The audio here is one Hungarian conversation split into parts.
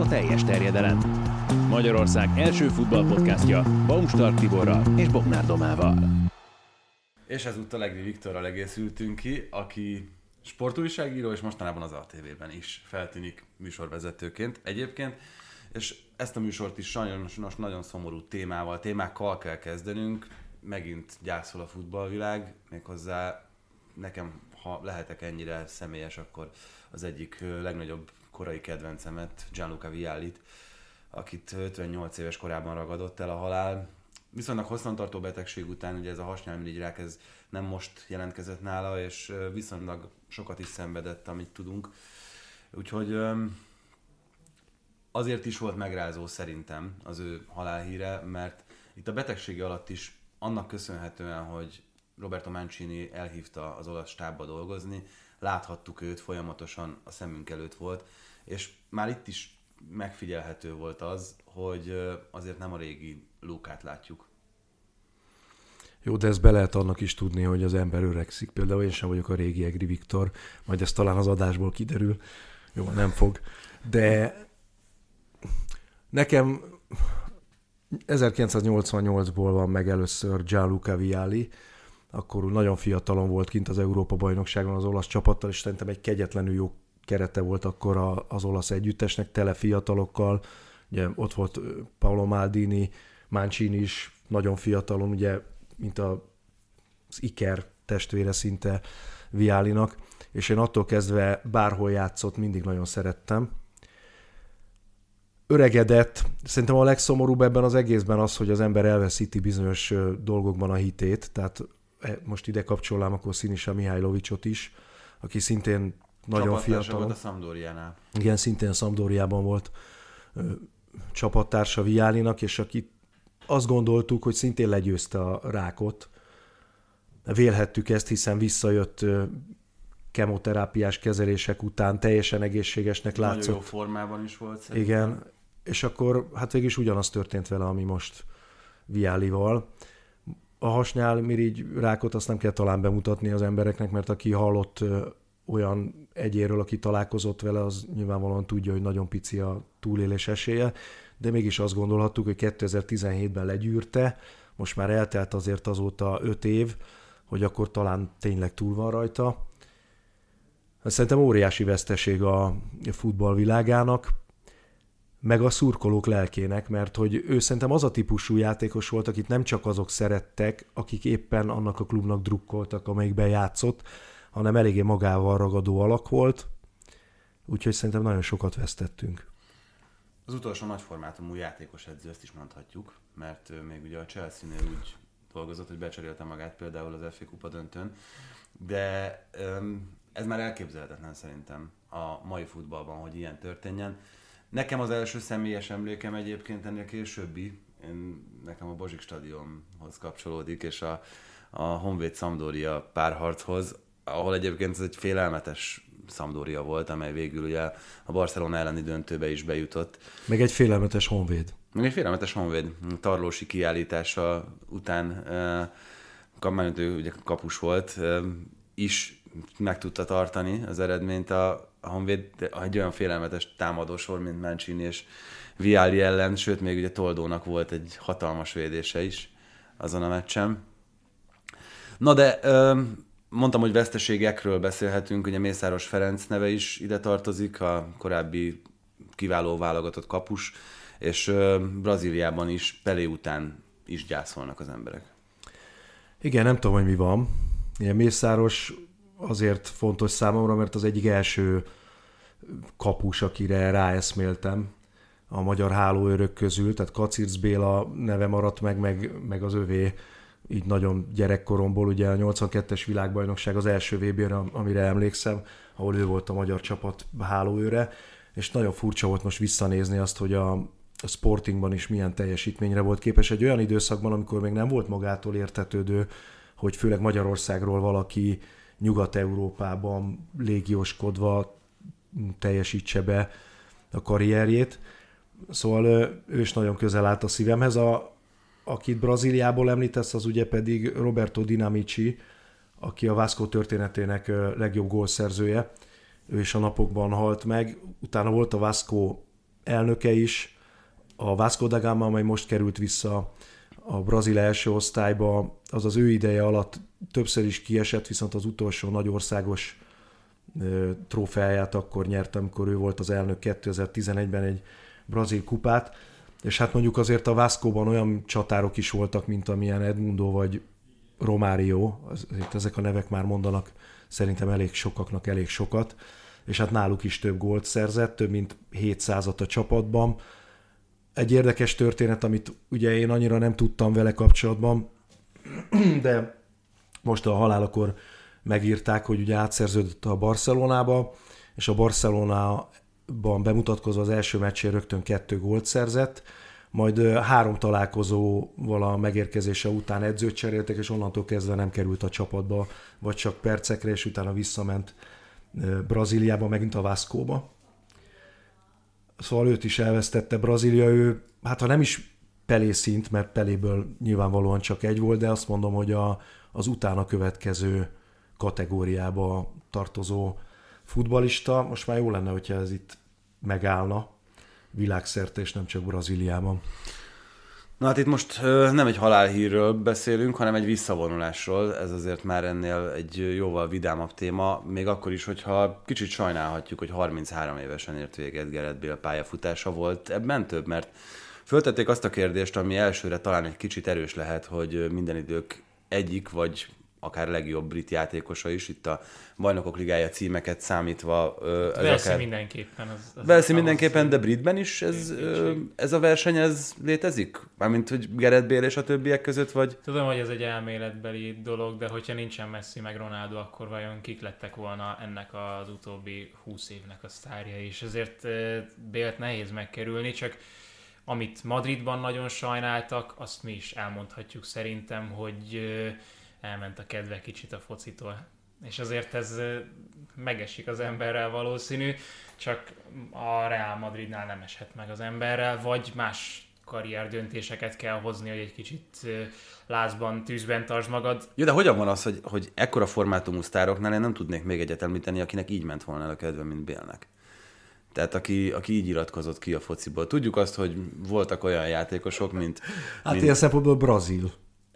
a teljes terjedelem. Magyarország első futballpodcastja Baumstark Tiborral és Bognár Domával. És ezúttal Egri Viktorral egészültünk ki, aki sportújságíró, és mostanában az ATV-ben is feltűnik műsorvezetőként egyébként. És ezt a műsort is sajnos nagyon szomorú témával, témákkal kell kezdenünk. Megint gyászol a futballvilág, méghozzá nekem, ha lehetek ennyire személyes, akkor az egyik legnagyobb korai kedvencemet, Gianluca Viallit, akit 58 éves korában ragadott el a halál. Viszonylag hosszantartó betegség után, ugye ez a hasnyálmirigy ez nem most jelentkezett nála, és viszonylag sokat is szenvedett, amit tudunk. Úgyhogy azért is volt megrázó szerintem az ő halálhíre, mert itt a betegsége alatt is annak köszönhetően, hogy Roberto Mancini elhívta az olasz stábba dolgozni, láthattuk őt, folyamatosan a szemünk előtt volt, és már itt is megfigyelhető volt az, hogy azért nem a régi Lukát látjuk. Jó, de ezt be lehet annak is tudni, hogy az ember öregszik. Például én sem vagyok a régi Egri Viktor, majd ez talán az adásból kiderül. Jó, nem fog. De nekem 1988-ból van meg először Gianluca Vialli, akkor nagyon fiatalon volt kint az Európa-bajnokságon az olasz csapattal, és szerintem egy kegyetlenül jó kerete volt akkor az olasz együttesnek, tele fiatalokkal, ugye ott volt Paolo Maldini, Mancini is nagyon fiatalon, ugye, mint a, az Iker testvére szinte Viálinak, és én attól kezdve bárhol játszott, mindig nagyon szerettem. Öregedett, szerintem a legszomorúbb ebben az egészben az, hogy az ember elveszíti bizonyos dolgokban a hitét, tehát e, most ide kapcsolnám akkor Sinisa Mihajlovicsot is, aki szintén nagyon fiatal. volt a Sampdoriánál. Igen, szintén Sampdoriában volt ö, csapattársa Viálinak, és aki azt gondoltuk, hogy szintén legyőzte a rákot. Vélhettük ezt, hiszen visszajött ö, kemoterápiás kezelések után teljesen egészségesnek Nagyon látszott. jó formában is volt szerintem. Igen, és akkor hát végig is ugyanaz történt vele, ami most Viálival. A hasnyál mirigy rákot azt nem kell talán bemutatni az embereknek, mert aki hallott olyan egyéről, aki találkozott vele, az nyilvánvalóan tudja, hogy nagyon pici a túlélés esélye, de mégis azt gondolhattuk, hogy 2017-ben legyűrte, most már eltelt azért azóta 5 év, hogy akkor talán tényleg túl van rajta. Szerintem óriási veszteség a futballvilágának, meg a szurkolók lelkének, mert hogy ő szerintem az a típusú játékos volt, akit nem csak azok szerettek, akik éppen annak a klubnak drukkoltak, amelyikben játszott, hanem eléggé magával ragadó alak volt, úgyhogy szerintem nagyon sokat vesztettünk. Az utolsó nagyformátumú játékos edző, ezt is mondhatjuk, mert még ugye a Chelsea-nél úgy dolgozott, hogy becserélte magát például az FA Kupa döntőn, de ez már elképzelhetetlen szerintem a mai futballban, hogy ilyen történjen. Nekem az első személyes emlékem egyébként ennél későbbi, én, nekem a Bozsik stadionhoz kapcsolódik, és a, a Honvéd Szamdória párharchoz, ahol egyébként ez egy félelmetes Szamdória volt, amely végül ugye a Barcelona elleni döntőbe is bejutott. Meg egy félelmetes honvéd. Meg egy félelmetes honvéd. Tarlósi kiállítása után uh, ugye kapus volt, is meg tudta tartani az eredményt a, a Honvéd, egy olyan félelmetes támadósor, mint Mancini és Viali ellen, sőt még ugye Toldónak volt egy hatalmas védése is azon a meccsen. Na de mondtam, hogy veszteségekről beszélhetünk, ugye Mészáros Ferenc neve is ide tartozik, a korábbi kiváló válogatott kapus, és Brazíliában is Pelé után is gyászolnak az emberek. Igen, nem tudom, hogy mi van. Ilyen Mészáros azért fontos számomra, mert az egyik első kapus, akire ráeszméltem a magyar hálóörök közül, tehát Kacirc Béla neve maradt meg, meg, meg az övé így nagyon gyerekkoromból, ugye a 82-es világbajnokság az első vb amire emlékszem, ahol ő volt a magyar csapat hálóőre, és nagyon furcsa volt most visszanézni azt, hogy a, a Sportingban is milyen teljesítményre volt képes egy olyan időszakban, amikor még nem volt magától értetődő, hogy főleg Magyarországról valaki Nyugat-Európában légióskodva teljesítse be a karrierjét. Szóval ő is nagyon közel állt a szívemhez. A, akit Brazíliából említesz, az ugye pedig Roberto Dinamici, aki a Vasco történetének legjobb gólszerzője. Ő is a napokban halt meg. Utána volt a Vasco elnöke is, a Vasco da Gama, amely most került vissza a brazil első osztályba, az az ő ideje alatt többször is kiesett, viszont az utolsó nagy országos trófeáját akkor nyertem, amikor ő volt az elnök 2011-ben egy brazil kupát, és hát mondjuk azért a Vasco-ban olyan csatárok is voltak, mint amilyen Edmundo vagy Romário, azért ezek a nevek már mondanak szerintem elég sokaknak elég sokat, és hát náluk is több gólt szerzett, több mint 700 a csapatban. Egy érdekes történet, amit ugye én annyira nem tudtam vele kapcsolatban, de most a halálakor megírták, hogy ugye átszerződött a Barcelonába, és a Barcelonában bemutatkozva az első meccsén rögtön kettő gólt szerzett, majd három találkozóval a megérkezése után edzőt cseréltek, és onnantól kezdve nem került a csapatba, vagy csak percekre, és utána visszament Brazíliába, megint a Vasco-ba. Szóval őt is elvesztette Brazília, ő, hát ha nem is Pelé szint, mert Peléből nyilvánvalóan csak egy volt, de azt mondom, hogy a, az utána következő kategóriába tartozó futbalista. Most már jó lenne, hogyha ez itt megállna világszerte, és nem csak Brazíliában. Na hát itt most nem egy halálhírről beszélünk, hanem egy visszavonulásról. Ez azért már ennél egy jóval vidámabb téma, még akkor is, hogyha kicsit sajnálhatjuk, hogy 33 évesen ért véget Gerett Bél pályafutása volt. Ebben több, mert föltették azt a kérdést, ami elsőre talán egy kicsit erős lehet, hogy minden idők egyik vagy akár legjobb brit játékosa is, itt a bajnokok ligája címeket számítva. Velszi akár... mindenképpen. Az, az Velszi mindenképpen, de britben is ez, ez a verseny ez létezik? Mármint, hogy Gerett Bél és a többiek között, vagy? Tudom, hogy ez egy elméletbeli dolog, de hogyha nincsen Messi meg Ronaldo, akkor vajon kik lettek volna ennek az utóbbi húsz évnek a sztárja, és ezért Bélt nehéz megkerülni, csak amit Madridban nagyon sajnáltak, azt mi is elmondhatjuk szerintem, hogy elment a kedve kicsit a focitól. És azért ez megesik az emberrel valószínű, csak a Real Madridnál nem eshet meg az emberrel, vagy más karrier döntéseket kell hozni, hogy egy kicsit lázban, tűzben tartsd magad. Jó, de hogyan van az, hogy, hogy ekkora formátumú sztároknál én nem tudnék még egyet említeni, akinek így ment volna el a kedve, mint Bélnek. Tehát aki, aki így iratkozott ki a fociból. Tudjuk azt, hogy voltak olyan játékosok, mint... Hát mint... ilyen szempontból Brazil.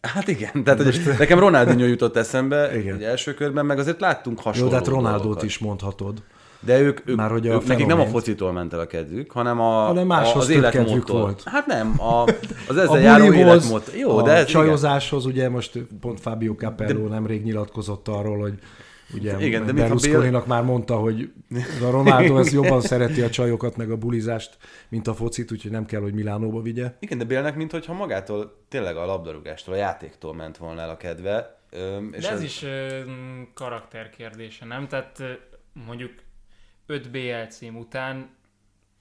Hát igen, tehát hogy nekem Ronaldinho jutott eszembe igen. egy első körben, meg azért láttunk hasonló Jó, de hát Ronaldót is mondhatod. De ők, ők, Már, hogy a ők nekik nem a focitól ment el a kedvük, hanem, a, hanem máshoz az életmódtól. volt. Hát nem, a, az ezzel a járó életmód. Jó, a de ez csajozáshoz, igen. ugye most pont Fabio Capello de... nemrég nyilatkozott arról, hogy Ugye Igen, de berlusconi Bél... már mondta, hogy a Ronaldo ez jobban szereti a csajokat, meg a bulizást, mint a focit, úgyhogy nem kell, hogy Milánóba vigye. Igen, de Bélnek, mintha magától tényleg a labdarúgástól, a játéktól ment volna el a kedve. És de ez, ez is ö, karakter kérdése, nem? Tehát mondjuk 5 BL cím után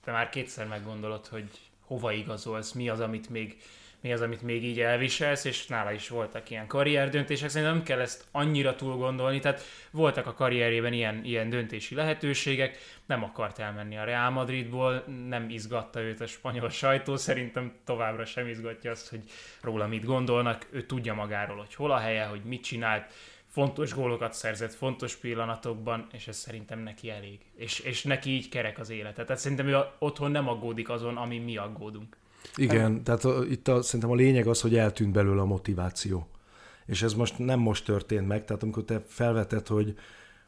te már kétszer meggondolod, hogy hova igazolsz, mi az, amit még mi az, amit még így elviselsz, és nála is voltak ilyen karrierdöntések, szerintem nem kell ezt annyira túl gondolni, tehát voltak a karrierjében ilyen, ilyen döntési lehetőségek, nem akart elmenni a Real Madridból, nem izgatta őt a spanyol sajtó, szerintem továbbra sem izgatja azt, hogy róla mit gondolnak, ő tudja magáról, hogy hol a helye, hogy mit csinált, fontos gólokat szerzett fontos pillanatokban, és ez szerintem neki elég. És, és neki így kerek az élete. Tehát szerintem ő otthon nem aggódik azon, ami mi aggódunk. Igen, tehát itt a, szerintem a lényeg az, hogy eltűnt belőle a motiváció. És ez most nem most történt meg, tehát amikor te felvetett, hogy,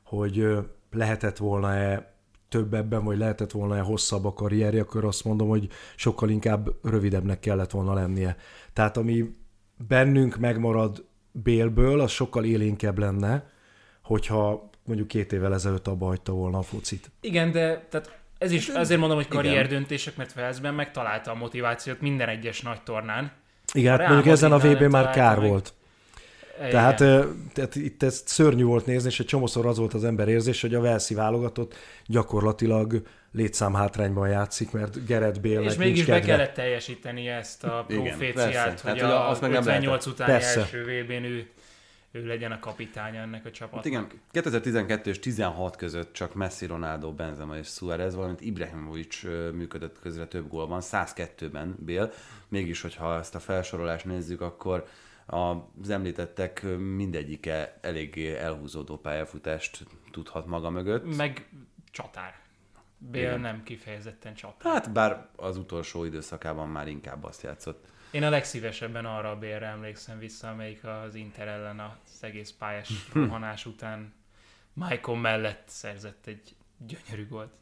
hogy lehetett volna-e több ebben, vagy lehetett volna-e hosszabb a karrierje, akkor azt mondom, hogy sokkal inkább rövidebbnek kellett volna lennie. Tehát ami bennünk megmarad Bélből, az sokkal élénkebb lenne, hogyha mondjuk két évvel ezelőtt abba hagyta volna a focit. Igen, de tehát ez is azért mondom, hogy karrier döntések, mert Velszben megtalálta a motivációt minden egyes nagy tornán. Igen, hát mondjuk ezen a vb már kár meg. volt. Tehát, tehát itt ez szörnyű volt nézni, és egy csomószor az volt az ember érzés, hogy a Velszi válogatott gyakorlatilag létszámhátrányban játszik, mert Gerett Bélnek És mégis be kellett teljesíteni ezt a proféciát, hogy hát, a, a 58 utáni persze. első VB-n ő ő legyen a kapitánya ennek a csapatnak. Hát igen, 2012 és 16 között csak Messi, Ronaldo, Benzema és Suarez, valamint Ibrahimovic működött közre több gólban, 102-ben Bél. Mégis, hogyha ezt a felsorolást nézzük, akkor az említettek mindegyike eléggé elhúzódó pályafutást tudhat maga mögött. Meg csatár. Bél nem kifejezetten csapás. Hát bár az utolsó időszakában már inkább azt játszott. Én a legszívesebben arra a Bélre emlékszem vissza, amelyik az Inter ellen az egész pályás rohanás után Michael mellett szerzett egy gyönyörű gólt.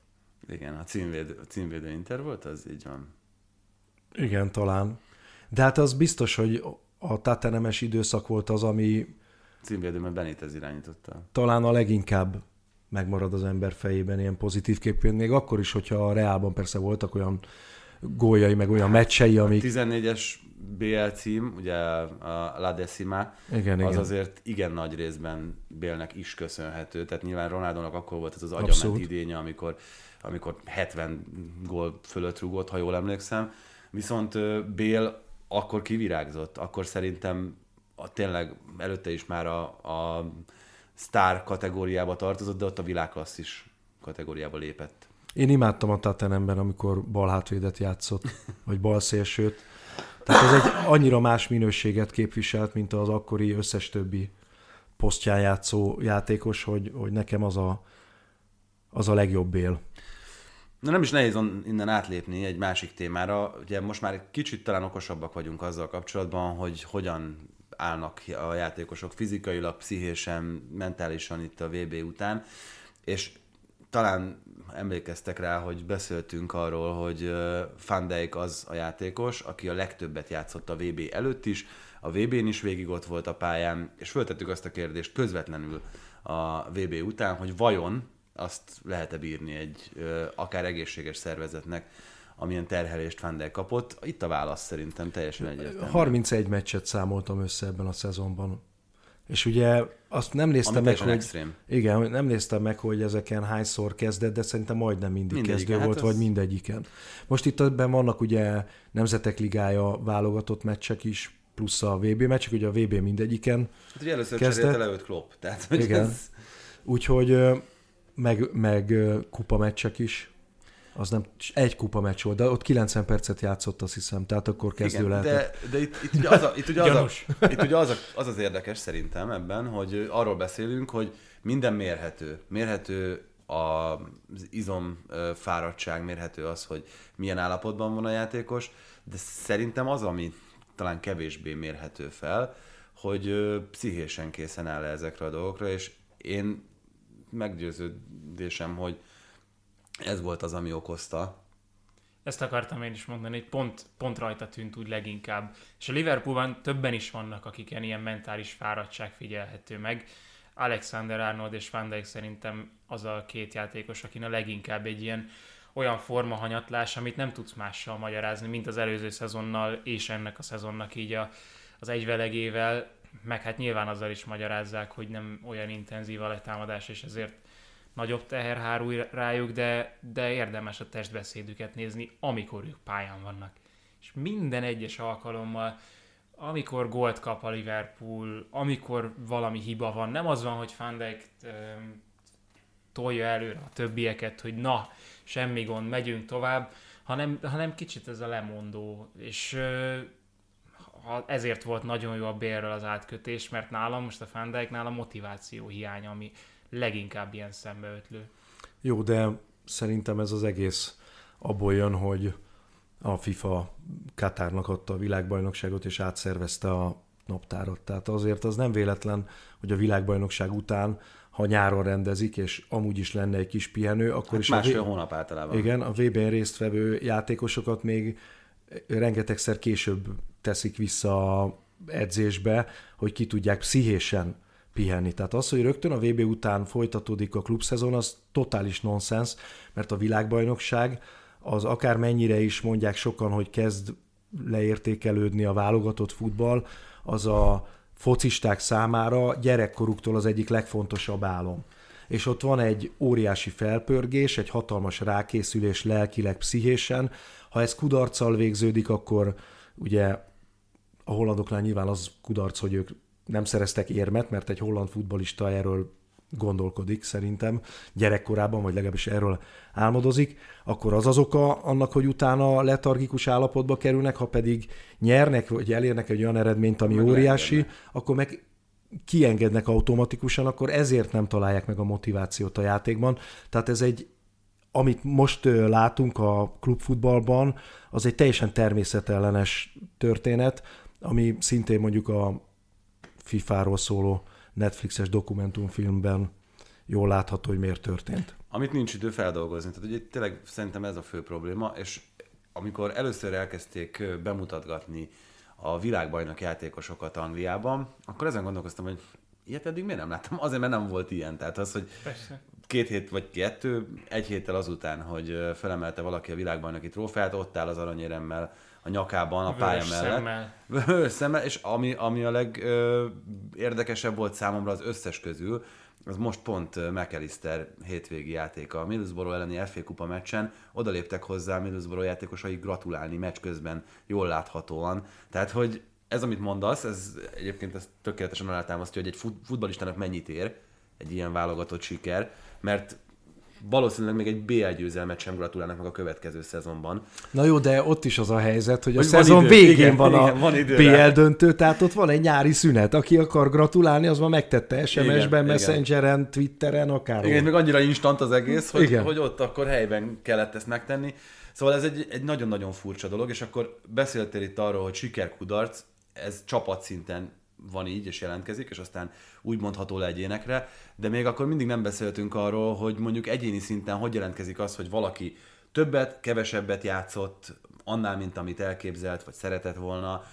Igen, a címvédő, a címvédő Inter volt, az így van. Igen, talán. De hát az biztos, hogy a Tatenemes időszak volt az, ami Címvédő, mert Benitez irányította. talán a leginkább megmarad az ember fejében ilyen pozitív képén, még akkor is, hogyha a Reálban persze voltak olyan góljai, meg olyan meccsei, A amik... 14-es BL cím, ugye a La Decima, Igen, az igen. azért igen nagy részben Bélnek is köszönhető. Tehát nyilván Ronaldónak akkor volt ez az agyament idénye, amikor, amikor 70 gól fölött rúgott, ha jól emlékszem. Viszont Bél akkor kivirágzott, akkor szerintem a, tényleg előtte is már a, a sztár kategóriába tartozott, de ott a világklasszis kategóriába lépett. Én imádtam a Tatenemben, amikor bal hátvédet játszott, vagy bal szélsőt. Tehát ez egy annyira más minőséget képviselt, mint az akkori összes többi posztján játszó játékos, hogy, hogy nekem az a, az a legjobb él. Na nem is nehéz on- innen átlépni egy másik témára. Ugye most már kicsit talán okosabbak vagyunk azzal kapcsolatban, hogy hogyan állnak a játékosok fizikailag, pszichésen, mentálisan itt a VB után, és talán emlékeztek rá, hogy beszéltünk arról, hogy Van az a játékos, aki a legtöbbet játszott a VB előtt is, a VB-n is végig ott volt a pályán, és föltettük azt a kérdést közvetlenül a VB után, hogy vajon azt lehet-e bírni egy akár egészséges szervezetnek, amilyen terhelést Van kapott. Itt a válasz szerintem teljesen egyértelmű. 31 meccset számoltam össze ebben a szezonban. És ugye azt nem néztem Ami meg, hogy... extrém. Igen, nem néztem meg, hogy ezeken hányszor kezdett, de szerintem majdnem mindig Mindegyiken, kezdő hát volt, az- vagy mindegyiken. Most itt ebben vannak ugye Nemzetek Ligája válogatott meccsek is, plusz a VB meccsek, ugye a VB mindegyiken, Hát ugye először Kezdett. cserélte le őt Klopp. Tehát, hogy Igen. Ez, úgyhogy meg, meg kupa meccsek is. Az nem, egy kupa meccs volt, de ott 90 percet játszott, azt hiszem, tehát akkor kezdő igen, lehetett. de, de itt, itt ugye, az, a, itt ugye, az, a, itt ugye az, a, az az érdekes szerintem ebben, hogy arról beszélünk, hogy minden mérhető. Mérhető az izom fáradtság, mérhető az, hogy milyen állapotban van a játékos, de szerintem az, ami talán kevésbé mérhető fel, hogy pszichésen készen áll ezekre a dolgokra, és én meggyőződésem, hogy ez volt az, ami okozta. Ezt akartam én is mondani, hogy pont, pont rajta tűnt úgy leginkább. És a Liverpoolban többen is vannak, akiken ilyen mentális fáradtság figyelhető meg. Alexander Arnold és Van Dijk szerintem az a két játékos, akin a leginkább egy ilyen olyan formahanyatlás, amit nem tudsz mással magyarázni, mint az előző szezonnal és ennek a szezonnak így a, az egyvelegével, meg hát nyilván azzal is magyarázzák, hogy nem olyan intenzív a letámadás, és ezért nagyobb teher hárul rájuk, de, de érdemes a testbeszédüket nézni, amikor ők pályán vannak. És minden egyes alkalommal, amikor gólt kap a Liverpool, amikor valami hiba van, nem az van, hogy Van Dijk tolja előre a többieket, hogy na, semmi gond, megyünk tovább, hanem, hanem kicsit ez a lemondó, és ezért volt nagyon jó a bérről az átkötés, mert nálam, most a Van Dijknál a motiváció hiánya, ami leginkább ilyen szembeötlő. Jó, de szerintem ez az egész abból jön, hogy a FIFA Katárnak adta a világbajnokságot, és átszervezte a naptárat. Tehát azért az nem véletlen, hogy a világbajnokság után, ha nyáron rendezik, és amúgy is lenne egy kis pihenő, akkor Hát is másfél a, V- hónap általában. igen, a VB-n résztvevő játékosokat még rengetegszer később teszik vissza a edzésbe, hogy ki tudják pszichésen pihenni. Tehát az, hogy rögtön a VB után folytatódik a klubszezon, az totális nonsens, mert a világbajnokság az akár mennyire is mondják sokan, hogy kezd leértékelődni a válogatott futball, az a focisták számára gyerekkoruktól az egyik legfontosabb álom. És ott van egy óriási felpörgés, egy hatalmas rákészülés lelkileg, pszichésen. Ha ez kudarccal végződik, akkor ugye a hollandoknál nyilván az kudarc, hogy ők nem szereztek érmet, mert egy holland futbalista erről gondolkodik szerintem gyerekkorában, vagy legalábbis erről álmodozik, akkor az az oka annak, hogy utána letargikus állapotba kerülnek, ha pedig nyernek, vagy elérnek egy olyan eredményt, ami Meg óriási, leengednek. akkor meg kiengednek automatikusan, akkor ezért nem találják meg a motivációt a játékban. Tehát ez egy amit most látunk a klubfutballban, az egy teljesen természetellenes történet, ami szintén mondjuk a FIFA-ról szóló Netflixes dokumentumfilmben jól látható, hogy miért történt. Amit nincs idő feldolgozni. Tehát ugye tényleg szerintem ez a fő probléma, és amikor először elkezdték bemutatgatni a világbajnok játékosokat Angliában, akkor ezen gondolkoztam, hogy ilyet eddig miért nem láttam? Azért, mert nem volt ilyen. Tehát az, hogy Persze. két hét vagy kettő, egy héttel azután, hogy felemelte valaki a világbajnoki trófeát, ott áll az aranyéremmel a nyakában, a pálya mellett. Szemmel. szemmel. És ami, ami a legérdekesebb volt számomra az összes közül, az most pont McAllister hétvégi játéka. A Middlesbrough elleni FA kupa meccsen odaléptek hozzá a Middlesbrough játékosai gratulálni meccs közben, jól láthatóan. Tehát, hogy ez, amit mondasz, ez egyébként ez tökéletesen alátámasztja, hogy egy futballistának mennyit ér egy ilyen válogatott siker, mert valószínűleg még egy BL győzelmet sem gratulálnak meg a következő szezonban. Na jó, de ott is az a helyzet, hogy, hogy a szezon idő, végén igen, van igen, a van BL döntő, tehát ott van egy nyári szünet. Aki akar gratulálni, az ma megtette SMS-ben, Messengeren. Twitteren, akár. Igen, még annyira instant az egész, hogy, igen. hogy ott akkor helyben kellett ezt megtenni. Szóval ez egy, egy nagyon-nagyon furcsa dolog, és akkor beszéltél itt arról, hogy siker-kudarc, ez csapatszinten van így, és jelentkezik, és aztán úgy mondható le egyénekre, de még akkor mindig nem beszéltünk arról, hogy mondjuk egyéni szinten hogy jelentkezik az, hogy valaki többet, kevesebbet játszott annál, mint amit elképzelt, vagy szeretett volna,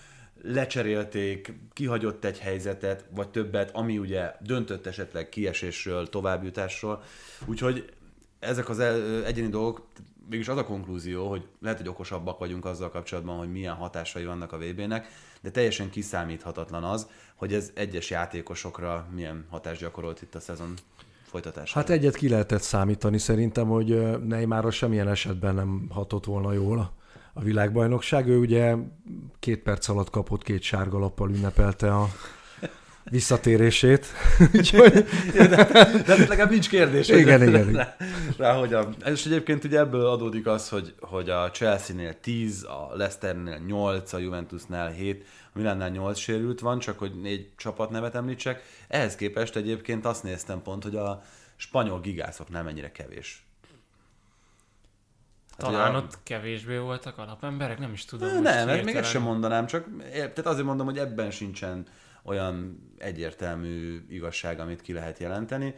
lecserélték, kihagyott egy helyzetet, vagy többet, ami ugye döntött esetleg kiesésről, továbbjutásról. Úgyhogy ezek az egyéni dolgok, mégis az a konklúzió, hogy lehet, hogy okosabbak vagyunk azzal kapcsolatban, hogy milyen hatásai vannak a VB-nek, de teljesen kiszámíthatatlan az, hogy ez egyes játékosokra milyen hatást gyakorolt itt a szezon folytatásában. Hát egyet ki lehetett számítani szerintem, hogy Neymarra semmilyen esetben nem hatott volna jól a világbajnokság. Ő ugye két perc alatt kapott két sárga lappal ünnepelte a visszatérését. Úgyhogy... de, de legalább nincs kérdés. Igen, igen. Rá, rá hogyan. És egyébként ugye ebből adódik az, hogy, hogy a Chelsea-nél 10, a Leicesternél 8, a Juventusnál 7, a Milánnál 8 sérült van, csak hogy négy csapatnevet említsek. Ehhez képest egyébként azt néztem pont, hogy a spanyol gigászoknál mennyire kevés. Hát, Talán ott kevésbé voltak alapemberek, nem is tudom. Nem, nem még ezt sem mondanám, csak tehát azért mondom, hogy ebben sincsen olyan egyértelmű igazság, amit ki lehet jelenteni.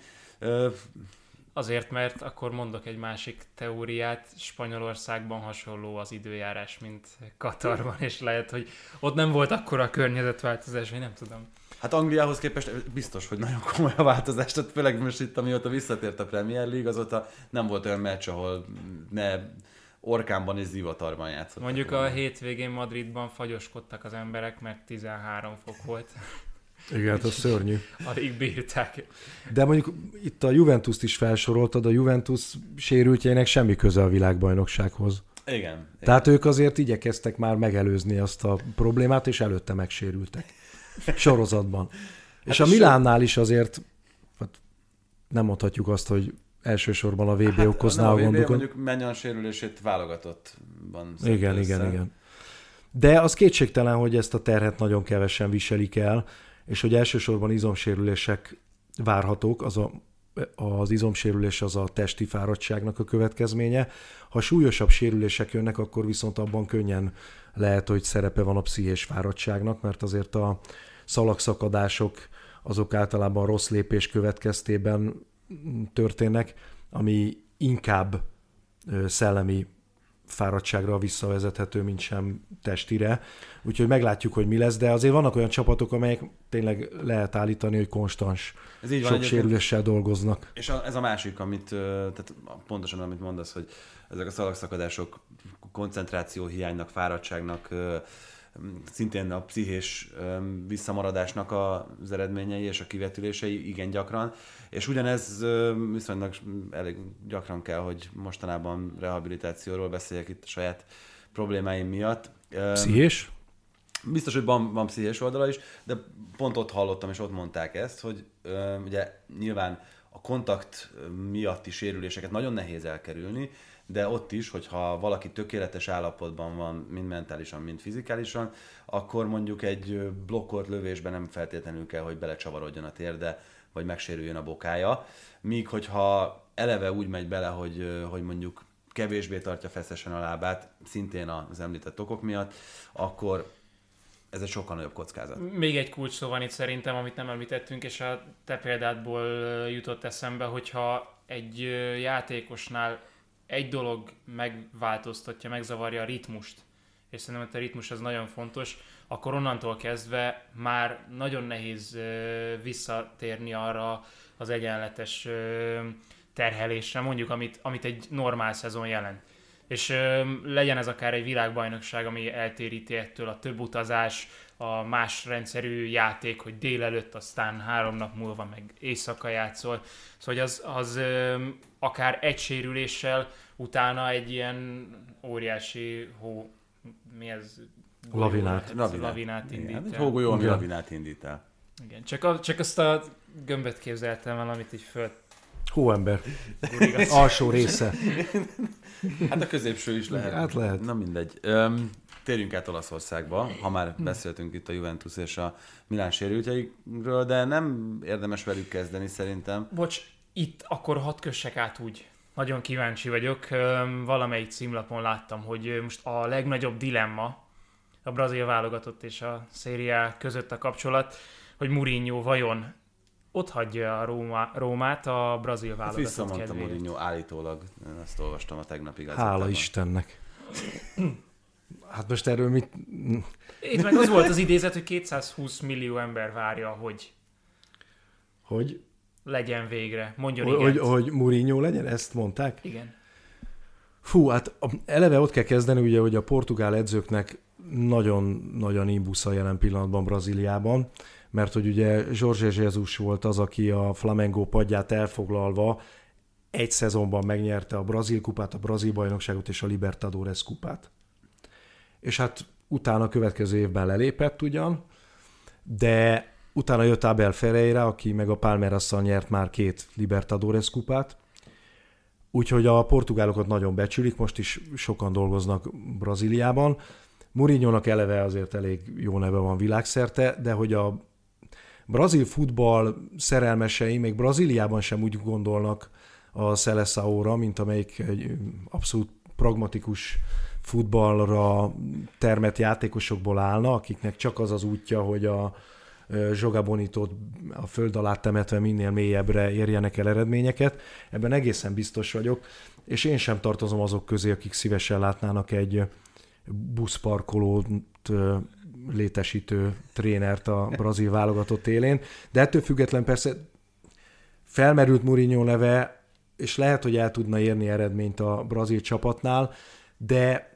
Azért, mert akkor mondok egy másik teóriát, Spanyolországban hasonló az időjárás, mint Katarban, és lehet, hogy ott nem volt akkora a környezetváltozás, vagy nem tudom. Hát Angliához képest biztos, hogy nagyon komoly a változás, tehát főleg most itt, amióta visszatért a Premier League, azóta nem volt olyan meccs, ahol ne orkánban és zivatarban játszott. Mondjuk a hétvégén Madridban fagyoskodtak az emberek, mert 13 fok volt. Igen, hát az szörnyű. Alig bírták. De mondjuk itt a Juventus-t is felsoroltad, a Juventus sérültjeinek semmi köze a világbajnoksághoz. Igen. igen. Tehát ők azért igyekeztek már megelőzni azt a problémát, és előtte megsérültek. Sorozatban. Hát és a Milánnál is azért hát nem mondhatjuk azt, hogy elsősorban a VB hát, okozná a, a gondokat. mondjuk Menyan sérülését válogatottban. Igen, igen, össze. igen. De az kétségtelen, hogy ezt a terhet nagyon kevesen viselik el, és hogy elsősorban izomsérülések várhatók, az a, az izomsérülés az a testi fáradtságnak a következménye. Ha súlyosabb sérülések jönnek, akkor viszont abban könnyen lehet, hogy szerepe van a pszichés fáradtságnak, mert azért a szalagszakadások azok általában rossz lépés következtében történnek, ami inkább szellemi fáradtságra visszavezethető, mint sem testire. Úgyhogy meglátjuk, hogy mi lesz, de azért vannak olyan csapatok, amelyek tényleg lehet állítani, hogy konstans ez így van, sok sérüléssel dolgoznak. És a, ez a másik, amit, tehát pontosan amit mondasz, hogy ezek a szalagszakadások koncentráció hiánynak, fáradtságnak, szintén a pszichés visszamaradásnak az eredményei és a kivetülései igen gyakran, és ugyanez viszonylag elég gyakran kell, hogy mostanában rehabilitációról beszéljek itt a saját problémáim miatt. Pszichés? Biztos, hogy van, van pszichés oldala is, de pont ott hallottam, és ott mondták ezt, hogy ugye nyilván a kontakt miatti sérüléseket nagyon nehéz elkerülni, de ott is, hogyha valaki tökéletes állapotban van, mind mentálisan, mind fizikálisan, akkor mondjuk egy blokkolt lövésben nem feltétlenül kell, hogy belecsavarodjon a térde, vagy megsérüljön a bokája. Míg hogyha eleve úgy megy bele, hogy, hogy mondjuk kevésbé tartja feszesen a lábát, szintén az említett okok miatt, akkor ez egy sokkal nagyobb kockázat. Még egy kulcs szó van itt szerintem, amit nem említettünk, és a te példádból jutott eszembe, hogyha egy játékosnál egy dolog megváltoztatja, megzavarja a ritmust, és szerintem a ritmus az nagyon fontos, akkor onnantól kezdve már nagyon nehéz visszatérni arra az egyenletes terhelésre, mondjuk, amit, amit egy normál szezon jelent. És ö, legyen ez akár egy világbajnokság, ami eltéríti ettől a több utazás, a más rendszerű játék, hogy délelőtt, aztán három nap múlva meg éjszaka játszol. Szóval az, az ö, akár egy sérüléssel utána egy ilyen óriási hó, mi ez? Lavinát. Lavinát, lavinát indít el. hógolyó, ami lavinát indít el. Igen, csak, a, csak azt a gömböt képzeltem el, amit így föl Hóember. Alsó része. Hát a középső is lehet. Hát lehet. Na mindegy. Öm, térjünk át Olaszországba, ha már beszéltünk itt a Juventus és a Milán sérültjeikről, de nem érdemes velük kezdeni szerintem. Bocs, itt akkor hat kössek át úgy. Nagyon kíváncsi vagyok. Valamelyik címlapon láttam, hogy most a legnagyobb dilemma a brazil válogatott és a szériá között a kapcsolat, hogy Mourinho vajon ott hagyja a Róma, Rómát a brazil Hát válogatott visszamondta kedvéért. Mourinho állítólag, én ezt olvastam a tegnapi Hála gazettában. Istennek. Hát most erről mit... Itt meg az volt az idézet, hogy 220 millió ember várja, hogy Hogy, legyen végre. Mondjon hogy, igen. hogy Mourinho legyen? Ezt mondták? Igen. Fú, hát eleve ott kell kezdeni, ugye, hogy a portugál edzőknek nagyon-nagyon imbusza jelen pillanatban Brazíliában, mert hogy ugye Jorge Jesus volt az, aki a Flamengo padját elfoglalva egy szezonban megnyerte a brazil kupát, a brazil bajnokságot és a Libertadores kupát. És hát utána a következő évben lelépett ugyan, de utána jött Abel Ferreira, aki meg a Palmeiras-szal nyert már két Libertadores kupát, Úgyhogy a portugálokat nagyon becsülik, most is sokan dolgoznak Brazíliában. Mourinho-nak eleve azért elég jó neve van világszerte, de hogy a brazil futball szerelmesei még Brazíliában sem úgy gondolnak a Seleção-ra, mint amelyik egy abszolút pragmatikus futballra termett játékosokból állna, akiknek csak az az útja, hogy a Zsoga a föld alá temetve minél mélyebbre érjenek el eredményeket. Ebben egészen biztos vagyok, és én sem tartozom azok közé, akik szívesen látnának egy buszparkolót létesítő trénert a brazil válogatott élén, de ettől független persze felmerült Mourinho neve, és lehet, hogy el tudna érni eredményt a brazil csapatnál, de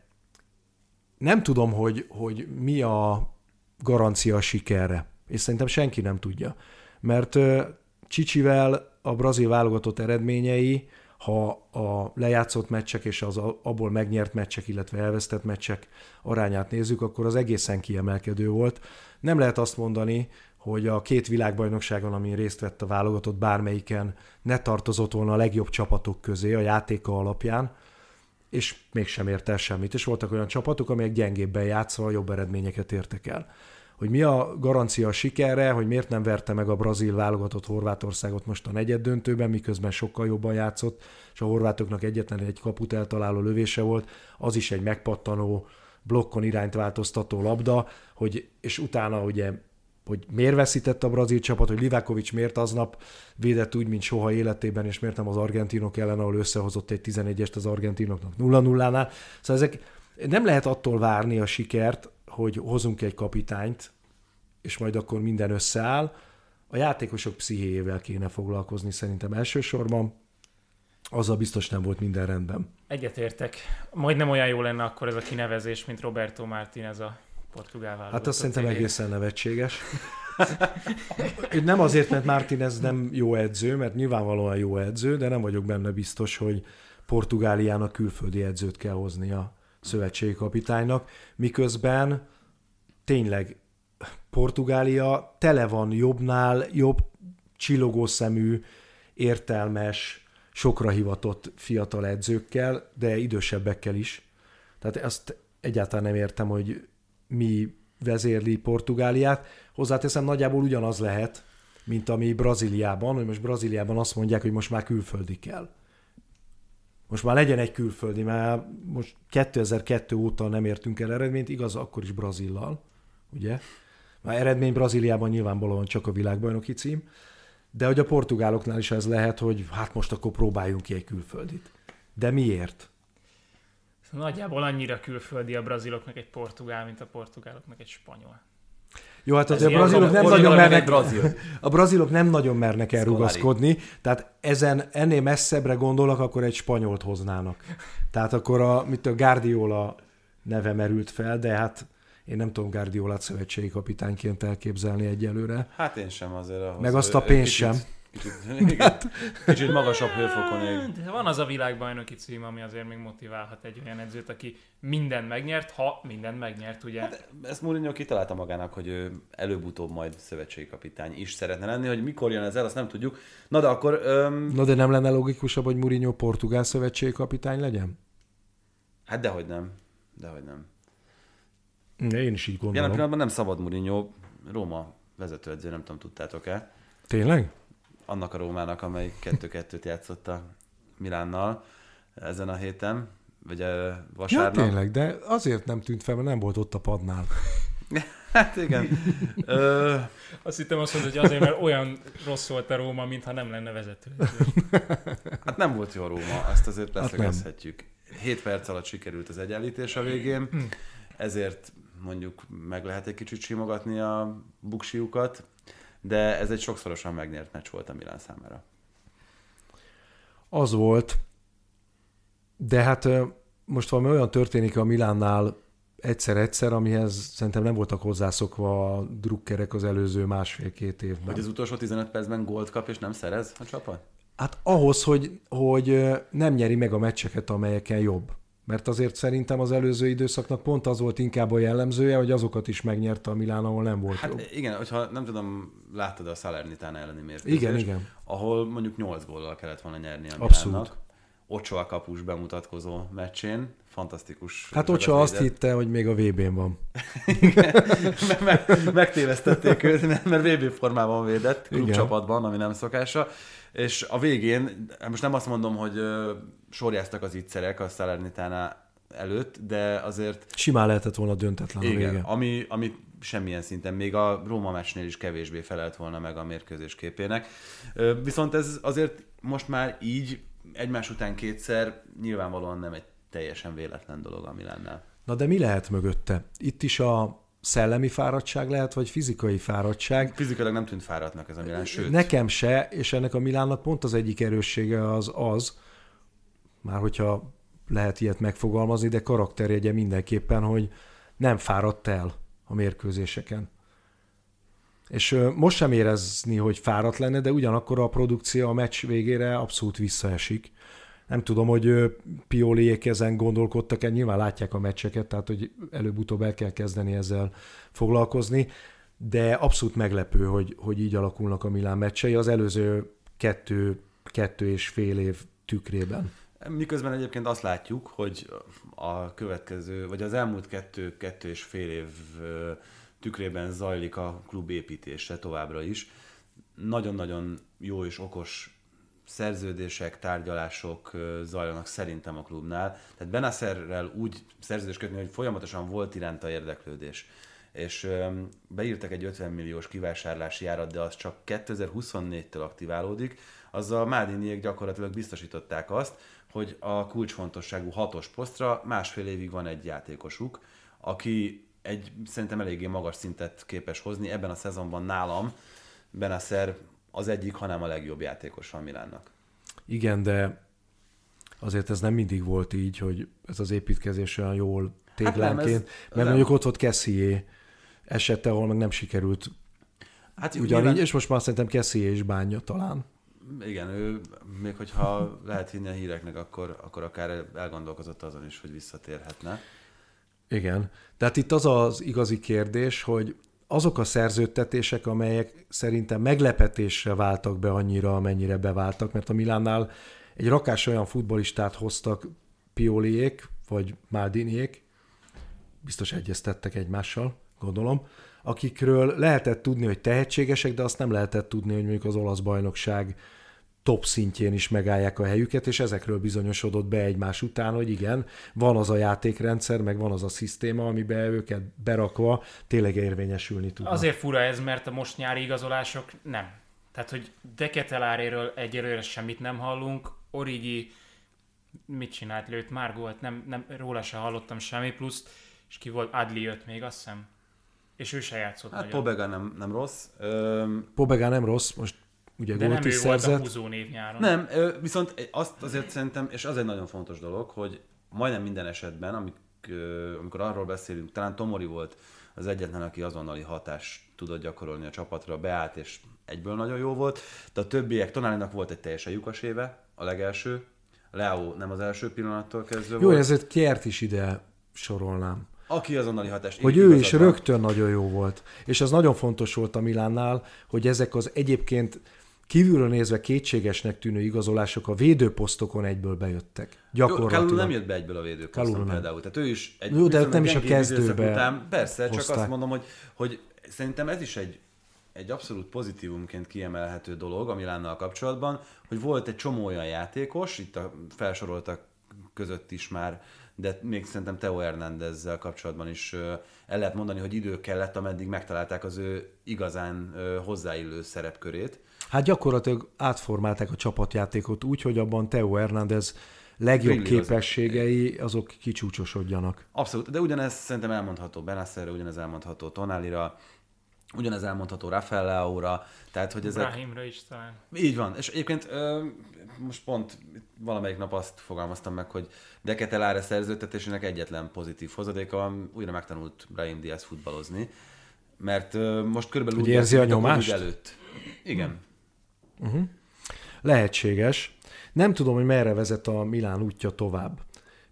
nem tudom, hogy, hogy mi a garancia a sikerre, és szerintem senki nem tudja. Mert Csicsivel a brazil válogatott eredményei, ha a lejátszott meccsek és az abból megnyert meccsek, illetve elvesztett meccsek arányát nézzük, akkor az egészen kiemelkedő volt. Nem lehet azt mondani, hogy a két világbajnokságon, amin részt vett a válogatott, bármelyiken ne tartozott volna a legjobb csapatok közé a játéka alapján, és mégsem ért el semmit. És voltak olyan csapatok, amelyek gyengébben játszva jobb eredményeket értek el. Hogy mi a garancia a sikerre, hogy miért nem verte meg a brazil válogatott Horvátországot most a negyed döntőben, miközben sokkal jobban játszott, és a horvátoknak egyetlen egy kaput eltaláló lövése volt, az is egy megpattanó, blokkon irányt változtató labda, hogy, és utána ugye hogy miért veszített a brazil csapat, hogy Livakovic miért aznap védett úgy, mint soha életében, és miért nem az argentinok ellen, ahol összehozott egy 11-est az argentinoknak 0-0-nál. Szóval ezek nem lehet attól várni a sikert, hogy hozunk egy kapitányt, és majd akkor minden összeáll. A játékosok pszichéjével kéne foglalkozni szerintem elsősorban. Azzal biztos nem volt minden rendben. Egyetértek. Majdnem olyan jó lenne akkor ez a kinevezés, mint Roberto Martínez a portugál válogatott. Hát azt szerintem végén. egészen nevetséges. Nem azért, mert Martinez nem jó edző, mert nyilvánvalóan jó edző, de nem vagyok benne biztos, hogy Portugáliának külföldi edzőt kell hozni a szövetségi kapitánynak, miközben tényleg Portugália tele van jobbnál, jobb csillogó szemű, értelmes, sokra hivatott fiatal edzőkkel, de idősebbekkel is. Tehát azt egyáltalán nem értem, hogy mi vezérli Portugáliát. Hozzáteszem, nagyjából ugyanaz lehet, mint ami Brazíliában, hogy most Brazíliában azt mondják, hogy most már külföldi kell. Most már legyen egy külföldi, mert most 2002 óta nem értünk el eredményt, igaz, akkor is Brazillal, ugye? Már eredmény Brazíliában nyilvánvalóan csak a világbajnoki cím, de hogy a portugáloknál is ez lehet, hogy hát most akkor próbáljunk ki egy külföldit. De miért? Nagyjából annyira külföldi a braziloknak egy portugál, mint a portugáloknak egy spanyol. Jó, hát azért a brazilok nem nagyon mernek, brazil. a brazilok nem nagyon mernek elrugaszkodni, tehát ezen ennél messzebbre gondolok, akkor egy spanyolt hoznának. Tehát akkor a, mit a Guardiola neve merült fel, de hát én nem tudom Guardiolát szövetségi kapitányként elképzelni egyelőre. Hát én sem azért. Ahhoz, Meg azt a pénzt sem. Kicsit, igen, kicsit magasabb hőfokon ég. De van az a világbajnoki cím, ami azért még motiválhat egy olyan edzőt, aki mindent megnyert, ha mindent megnyert, ugye? Hát, Ezt Mourinho kitalálta magának, hogy ő előbb-utóbb majd szövetségi kapitány is szeretne lenni, hogy mikor jön ez el, azt nem tudjuk. Na de akkor öm, Na de nem lenne logikusabb, hogy Mourinho portugál szövetségi kapitány legyen? hát dehogy nem. Dehogy nem. Én is így Jelen gondolom. pillanatban nem szabad Mourinho, Róma vezetőedző, nem tudom, tudtátok-e? Tényleg? Annak a Rómának, amely 2-2-t játszott a Milánnal ezen a héten, vagy a Ja, vasárnap. tényleg, de azért nem tűnt fel, mert nem volt ott a padnál. Hát igen. Ö, Azt hittem azt mondod, hogy azért, mert olyan rossz volt a Róma, mintha nem lenne vezető. hát nem volt jó a Róma, azt azért Hát leszögezhetjük. 7 perc alatt sikerült az egyenlítés a végén, ezért mondjuk meg lehet egy kicsit simogatni a buksiukat, de ez egy sokszorosan megnyert meccs volt a Milán számára. Az volt, de hát most valami olyan történik a Milánnál egyszer-egyszer, amihez szerintem nem voltak hozzászokva a drukkerek az előző másfél-két évben. Hogy az utolsó 15 percben gólt kap és nem szerez a csapat? Hát ahhoz, hogy, hogy nem nyeri meg a meccseket, amelyeken jobb. Mert azért szerintem az előző időszaknak pont az volt inkább a jellemzője, hogy azokat is megnyerte a Milán, ahol nem volt Hát jobb. igen, hogyha nem tudom, láttad a Salernitana elleni mérkőzést, Igen, igen. ahol mondjuk 8 góllal kellett volna nyerni a Abszolút. Milánnak. Ochoa kapus bemutatkozó meccsén, fantasztikus. Hát Ocsa azt hitte, hogy még a VB-n van. Me- me- megtévesztették őt, mert- mert VB formában védett, Igen. klubcsapatban, ami nem szokása. És a végén, most nem azt mondom, hogy sorjáztak az ígyszerek a Salernitana előtt, de azért Simán lehetett volna döntetlen a igen, vége. ami, ami semmilyen szinten, még a Róma meccsnél is kevésbé felelt volna meg a mérkőzés képének. Viszont ez azért most már így egymás után kétszer nyilvánvalóan nem egy teljesen véletlen dolog a Milánnál. Na de mi lehet mögötte? Itt is a szellemi fáradtság lehet, vagy fizikai fáradtság? Fizikailag nem tűnt fáradtnak ez a Milán, sőt. Nekem se, és ennek a Milánnak pont az egyik erőssége az az, már hogyha lehet ilyet megfogalmazni, de karakterjegye mindenképpen, hogy nem fáradt el a mérkőzéseken. És most sem érezni, hogy fáradt lenne, de ugyanakkor a produkció a meccs végére abszolút visszaesik. Nem tudom, hogy Pioliék ezen gondolkodtak-e, nyilván látják a meccseket, tehát hogy előbb-utóbb el kell kezdeni ezzel foglalkozni, de abszolút meglepő, hogy, hogy így alakulnak a Milán meccsei az előző kettő, kettő és fél év tükrében. Miközben egyébként azt látjuk, hogy a következő, vagy az elmúlt kettő, kettő és fél év tükrében zajlik a klub építése továbbra is. Nagyon-nagyon jó és okos szerződések, tárgyalások zajlanak szerintem a klubnál. Tehát Benacerrel úgy szerződést kötni, hogy folyamatosan volt iránta érdeklődés. És beírtak egy 50 milliós kivásárlási árat, de az csak 2024-től aktiválódik. Azzal Mádiniék gyakorlatilag biztosították azt, hogy a kulcsfontosságú hatos posztra másfél évig van egy játékosuk, aki egy szerintem eléggé magas szintet képes hozni. Ebben a szezonban nálam Benacer az egyik, hanem a legjobb játékos a Milánnak. Igen, de azért ez nem mindig volt így, hogy ez az építkezés olyan jól téglánként, ez- hát mert nem. mondjuk ott volt Kessié esete, ahol meg nem sikerült Hát ugyanígy, nyilván- és most már szerintem Kessié is bánja talán. Igen, ő még hogyha lehet hinni a híreknek, akkor, akkor akár elgondolkozott azon is, hogy visszatérhetne. Igen. Tehát itt az az igazi kérdés, hogy azok a szerződtetések, amelyek szerintem meglepetésre váltak be annyira, amennyire beváltak, mert a Milánnál egy rakás olyan futbolistát hoztak Pioliék, vagy Maldiniék, biztos egyeztettek egymással, gondolom, akikről lehetett tudni, hogy tehetségesek, de azt nem lehetett tudni, hogy mondjuk az olasz bajnokság top szintjén is megállják a helyüket, és ezekről bizonyosodott be egymás után, hogy igen, van az a játékrendszer, meg van az a szisztéma, amiben őket berakva tényleg érvényesülni tudnak. Azért fura ez, mert a most nyári igazolások nem. Tehát, hogy Deketeláréről egyelőre semmit nem hallunk, Origi mit csinált, lőtt már volt, nem, nem, róla se hallottam semmi, plusz, és ki volt, Adli jött még, azt hiszem. És ő se játszott Hát nagyon. Pobega nem, nem rossz. Öm, Pobegá nem rossz, most ugye De gólt nem is ő volt a szerzett. húzó név nyáron. Nem, viszont azt azért szerintem, és az egy nagyon fontos dolog, hogy majdnem minden esetben, amik, amikor arról beszélünk, talán Tomori volt az egyetlen, aki azonnali hatást tudott gyakorolni a csapatra, beállt, és egyből nagyon jó volt, de a többiek, Tonálinak volt egy teljesen lyukas éve, a legelső, Leo nem az első pillanattól kezdve Jó, volt. ezért Kért is ide sorolnám. Aki azonnali hatást. Hogy ő is rögtön nagyon jó volt. És az nagyon fontos volt a Milánnál, hogy ezek az egyébként kívülről nézve kétségesnek tűnő igazolások a védőposztokon egyből bejöttek. Gyakorlatilag. nem jött be egyből a védőposzton például. Tehát ő is egy Jó, de nem is a kezdőbe Után, persze, csak hozták. azt mondom, hogy, hogy szerintem ez is egy, egy abszolút pozitívumként kiemelhető dolog a Milánnal kapcsolatban, hogy volt egy csomó olyan játékos, itt a felsoroltak között is már, de még szerintem Teo Hernándezzel kapcsolatban is el lehet mondani, hogy idő kellett, ameddig megtalálták az ő igazán hozzáillő szerepkörét. Hát gyakorlatilag átformálták a csapatjátékot úgy, hogy abban Teo Hernández legjobb Brillírozott. képességei azok kicsúcsosodjanak. Abszolút, de ugyanez szerintem elmondható Benasserre, ugyanez elmondható Tonálira, ugyanez elmondható Rafaelaura, tehát hogy ezek... Brahimra is talán. Így van, és egyébként ö, most pont valamelyik nap azt fogalmaztam meg, hogy Deketeláre szerződtetésének egyetlen pozitív hozadéka, újra megtanult Brahim Diaz futballozni, mert ö, most körülbelül Hogy úgy érzi a nyomást? előtt. Igen. Lehetséges. Nem tudom, hogy merre vezet a Milán útja tovább.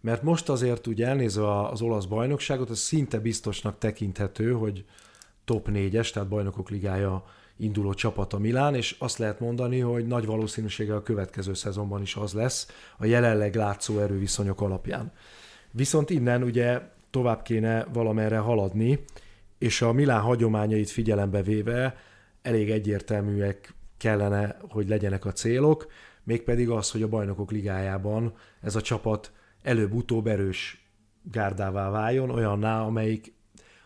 Mert most azért ugye elnézve az olasz bajnokságot, az szinte biztosnak tekinthető, hogy top 4-es, tehát bajnokok ligája induló csapat a Milán, és azt lehet mondani, hogy nagy valószínűséggel a következő szezonban is az lesz a jelenleg látszó erőviszonyok alapján. Viszont innen ugye tovább kéne valamerre haladni, és a Milán hagyományait figyelembe véve elég egyértelműek kellene, hogy legyenek a célok, mégpedig az, hogy a bajnokok ligájában ez a csapat előbb-utóbb erős gárdává váljon, olyanná, amelyik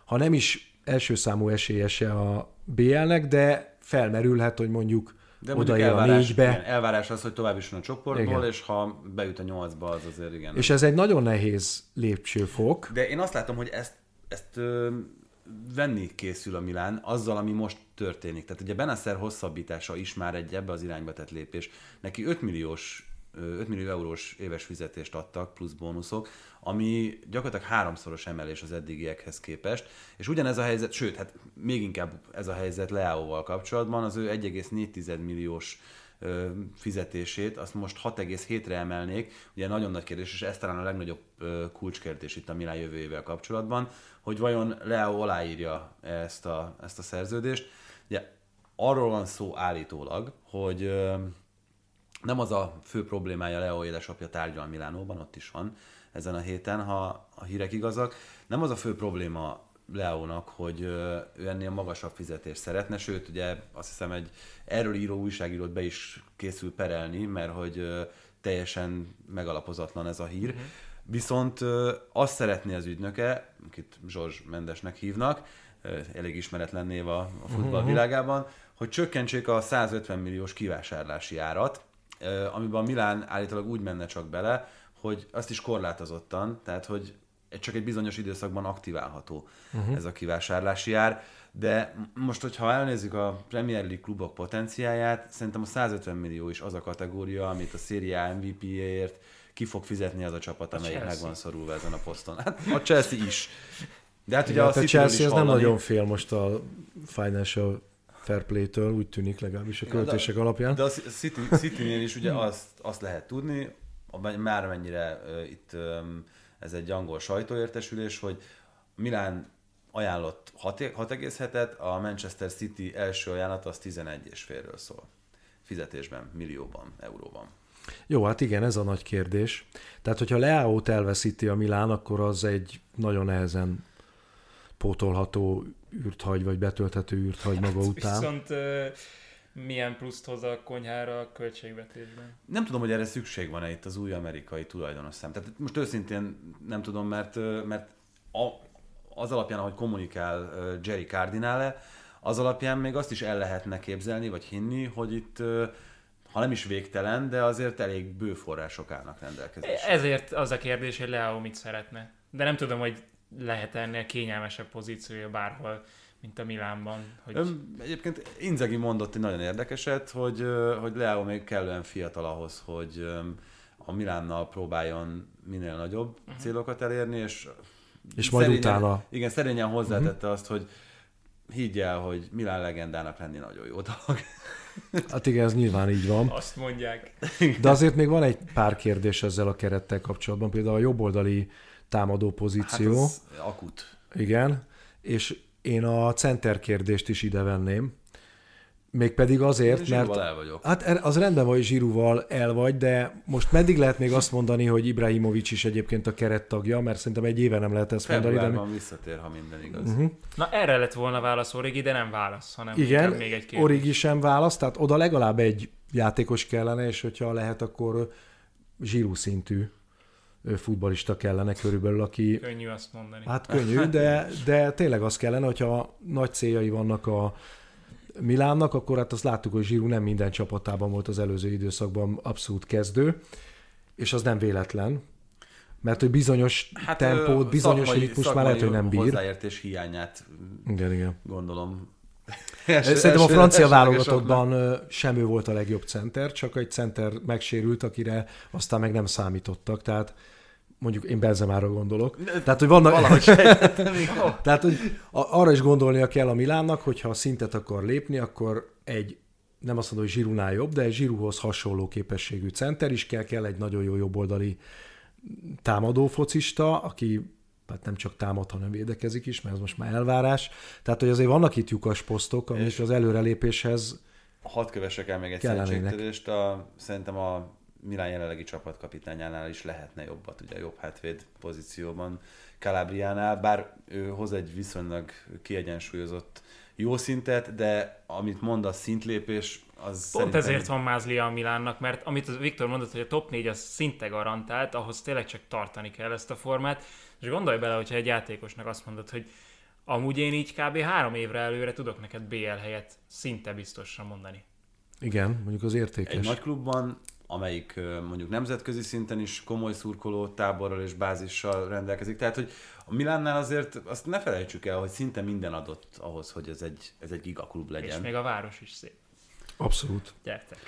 ha nem is első számú esélyese a BL-nek, de felmerülhet, hogy mondjuk De odaér a elvárás, négybe. igen, elvárás az, hogy tovább jusson a csoportból, Igen. és ha bejut a nyolcba, az azért igen. És ez egy nagyon nehéz lépcsőfok. De én azt látom, hogy ezt, ezt ö, venni készül a Milán azzal, ami most történik. Tehát ugye Benasser hosszabbítása is már egy ebbe az irányba tett lépés. Neki 5 milliós ö, 5 millió eurós éves fizetést adtak, plusz bónuszok, ami gyakorlatilag háromszoros emelés az eddigiekhez képest. És ugyanez a helyzet, sőt, hát még inkább ez a helyzet Leao-val kapcsolatban, az ő 1,4 milliós fizetését, azt most 6,7-re emelnék. Ugye nagyon nagy kérdés, és ez talán a legnagyobb kulcskérdés itt a Milán jövőjével kapcsolatban, hogy vajon Leo aláírja ezt a, ezt a szerződést. Arról van szó állítólag, hogy nem az a fő problémája Leo édesapja tárgyal Milánóban, ott is van ezen a héten, ha a hírek igazak. Nem az a fő probléma Leónak, hogy ő ennél magasabb fizetést szeretne, sőt, ugye azt hiszem egy erről író újságírót be is készül perelni, mert hogy teljesen megalapozatlan ez a hír. Uh-huh. Viszont azt szeretné az ügynöke, akit Zsorzs Mendesnek hívnak, elég ismeretlen név a, a futball világában, hogy csökkentsék a 150 milliós kivásárlási árat, amiben a Milán állítólag úgy menne csak bele, hogy azt is korlátozottan, tehát hogy csak egy bizonyos időszakban aktiválható uh-huh. ez a kivásárlási ár, de most, hogyha elnézzük a Premier League klubok potenciáját, szerintem a 150 millió is az a kategória, amit a Serie A MVP-ért ki fog fizetni az a csapat, amelyik meg van szorulva ezen a poszton. Hát a Chelsea is. De hát ugye Igen, a tehát City-ről Chelsea is az nem nagyon fél most a financial fair play-től, úgy tűnik legalábbis a Igen, de- költések alapján. De a City, City-nél is ugye azt, azt lehet tudni, már mennyire uh, itt um, ez egy angol sajtóértesülés, hogy Milán ajánlott 6,7-et, a Manchester City első ajánlat az 11,5-ről szól. Fizetésben, millióban, euróban. Jó, hát igen, ez a nagy kérdés. Tehát, hogyha Leao-t elveszíti a Milán, akkor az egy nagyon nehezen pótolható űrt hagy, vagy betölthető űrt hagy maga után. Viszont ö, milyen pluszt hoz a konyhára a költségvetésben. Nem tudom, hogy erre szükség van-e itt az új amerikai tulajdonos szám. Tehát most őszintén nem tudom, mert, mert a, az alapján, ahogy kommunikál Jerry Cardinale, az alapján még azt is el lehetne képzelni, vagy hinni, hogy itt ha nem is végtelen, de azért elég bő források állnak rendelkezésre. Ezért az a kérdés, hogy Leao mit szeretne. De nem tudom, hogy lehet ennél kényelmesebb pozíciója bárhol, mint a Milánban. Hogy... Ön, egyébként Inzagi mondott egy nagyon érdekeset, hogy, hogy Leao még kellően fiatal ahhoz, hogy a Milánnal próbáljon minél nagyobb uh-huh. célokat elérni, és és majd szerényen, utána... Igen, szerényen hozzátette uh-huh. azt, hogy higgy el, hogy Milán legendának lenni nagyon jó dolog. Hát igen, ez nyilván így van. Azt mondják. De azért még van egy pár kérdés ezzel a kerettel kapcsolatban, például a jobboldali támadó pozíció. Hát az akut. Igen, és én a center kérdést is ide venném. Mégpedig azért, mert... el vagyok. Hát er- az rendben van, hogy Zsirúval el vagy, de most meddig lehet még azt mondani, hogy Ibrahimovic is egyébként a kerettagja, mert szerintem egy éve nem lehet ezt Februárban mondani. De... visszatér, ha minden igaz. Uh-huh. Na erre lett volna válasz Origi, de nem válasz, hanem Igen, még egy kérdés. Origi sem válasz, tehát oda legalább egy játékos kellene, és hogyha lehet, akkor Zsirú szintű futbalista kellene körülbelül, aki... Könnyű azt mondani. Hát könnyű, de, de tényleg az kellene, hogyha nagy céljai vannak a Milánnak, akkor hát azt láttuk, hogy Zsirú nem minden csapatában volt az előző időszakban abszolút kezdő, és az nem véletlen, mert hogy bizonyos hát, tempót, bizonyos szakmai, ritmus már lehet, hogy nem bír. hozzáértés hiányát igen, igen. gondolom. Szerintem a francia válogatottban sem ő volt a legjobb center, csak egy center megsérült, akire aztán meg nem számítottak, tehát mondjuk én Benzemára gondolok. Tehát, hogy vannak... Tehát, hogy arra is gondolnia kell a Milánnak, hogyha a szintet akar lépni, akkor egy nem azt mondom, hogy Zsirunál jobb, de egy Zsiruhoz hasonló képességű center is kell, kell egy nagyon jó jobboldali támadó focista, aki hát nem csak támad, hanem védekezik is, mert ez most már elvárás. Tehát, hogy azért vannak itt lyukas posztok, amik az előrelépéshez Hadd kövessek el még egy szerencsétörést. A, szerintem a Milán jelenlegi csapatkapitányánál is lehetne jobbat, ugye jobb hátvéd pozícióban Calabriánál, bár ő hoz egy viszonylag kiegyensúlyozott jó szintet, de amit mond a szintlépés, az Pont szerintem... ezért van mázlia a Milánnak, mert amit az Viktor mondott, hogy a top 4 az szinte garantált, ahhoz tényleg csak tartani kell ezt a formát, és gondolj bele, hogyha egy játékosnak azt mondod, hogy amúgy én így kb. három évre előre tudok neked BL helyet szinte biztosra mondani. Igen, mondjuk az értékes. Egy nagy klubban amelyik mondjuk nemzetközi szinten is komoly szurkoló táborral és bázissal rendelkezik. Tehát, hogy a Milánnál azért azt ne felejtsük el, hogy szinte minden adott ahhoz, hogy ez egy, ez egy gigaklub legyen. És még a város is szép. Abszolút. Gyertek.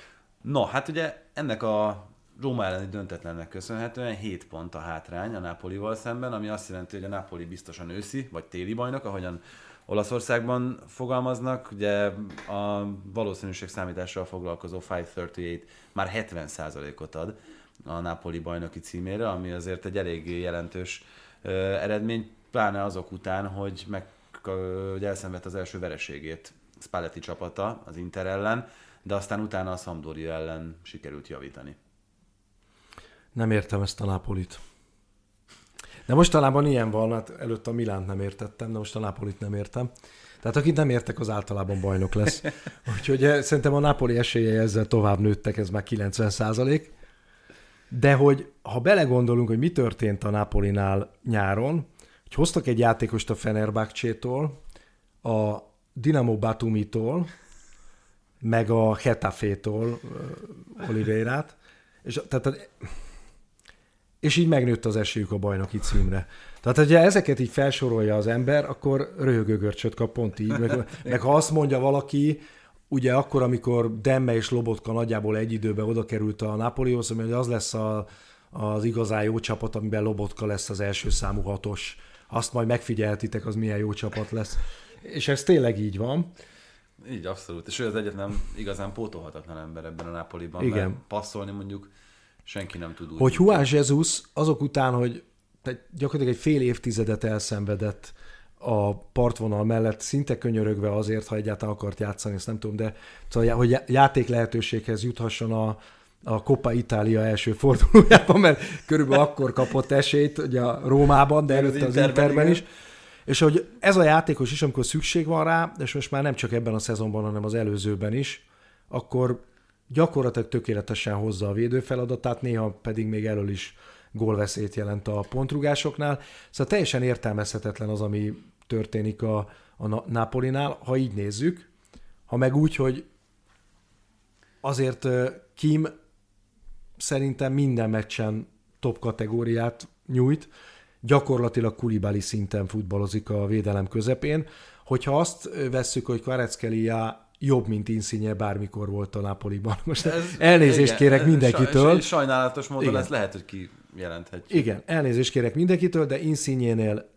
No, hát ugye ennek a Róma elleni döntetlennek köszönhetően 7 pont a hátrány a Napolival szemben, ami azt jelenti, hogy a Napoli biztosan őszi, vagy téli bajnok, ahogyan Olaszországban fogalmaznak, ugye a valószínűség számítással foglalkozó 538 már 70%-ot ad a Napoli bajnoki címére, ami azért egy eléggé jelentős ö, eredmény, pláne azok után, hogy, meg, hogy elszenvedt az első vereségét Spalletti csapata az Inter ellen, de aztán utána a Sampdoria ellen sikerült javítani. Nem értem ezt a Napolit. De mostanában ilyen van, hát előtt a Milánt nem értettem, de most a Napolit nem értem. Tehát akit nem értek, az általában bajnok lesz. Úgyhogy eh, szerintem a Napoli esélyei ezzel tovább nőttek, ez már 90 százalék. De hogy ha belegondolunk, hogy mi történt a Napolinál nyáron, hogy hoztak egy játékost a Fenerbahcsétól, a Dinamo Batumitól, meg a Hetafétól uh, Oliveirát, és tehát és így megnőtt az esélyük a bajnoki címre. Tehát, hogyha ezeket így felsorolja az ember, akkor röhögögörcsöt kap pont így. Meg, meg ha azt mondja valaki, ugye akkor, amikor Demme és Lobotka nagyjából egy időben oda került a Napolihoz, hogy az lesz a, az igazán jó csapat, amiben Lobotka lesz az első számú hatos. Azt majd megfigyeltitek, az milyen jó csapat lesz. És ez tényleg így van. Így, abszolút. És ő az egyetlen igazán pótolhatatlan ember ebben a Napoliban. Igen. Mert passzolni mondjuk senki nem tud úgy. Hogy Juan Jesus azok után, hogy gyakorlatilag egy fél évtizedet elszenvedett a partvonal mellett, szinte könyörögve azért, ha egyáltalán akart játszani, ezt nem tudom, de szóval, hogy játék lehetőséghez juthasson a, a Coppa Italia első fordulójában, mert körülbelül akkor kapott esélyt ugye a Rómában, de előtte az Interben is. És hogy ez a játékos is, amikor szükség van rá, és most már nem csak ebben a szezonban, hanem az előzőben is, akkor gyakorlatilag tökéletesen hozza a védőfeladatát, néha pedig még elől is gólveszélyt jelent a pontrugásoknál. Szóval teljesen értelmezhetetlen az, ami történik a, a Napolinál, ha így nézzük, ha meg úgy, hogy azért Kim szerintem minden meccsen top kategóriát nyújt, gyakorlatilag Kulibali szinten futballozik a védelem közepén. Hogyha azt vesszük, hogy Kvareckelia jobb, mint Insigne bármikor volt a Napoliban. Most ez, elnézést igen, kérek mindenkitől. Sajnálatos módon igen. ez lehet, hogy ki jelenthetjük. Igen, elnézést kérek mindenkitől, de Insigne-nél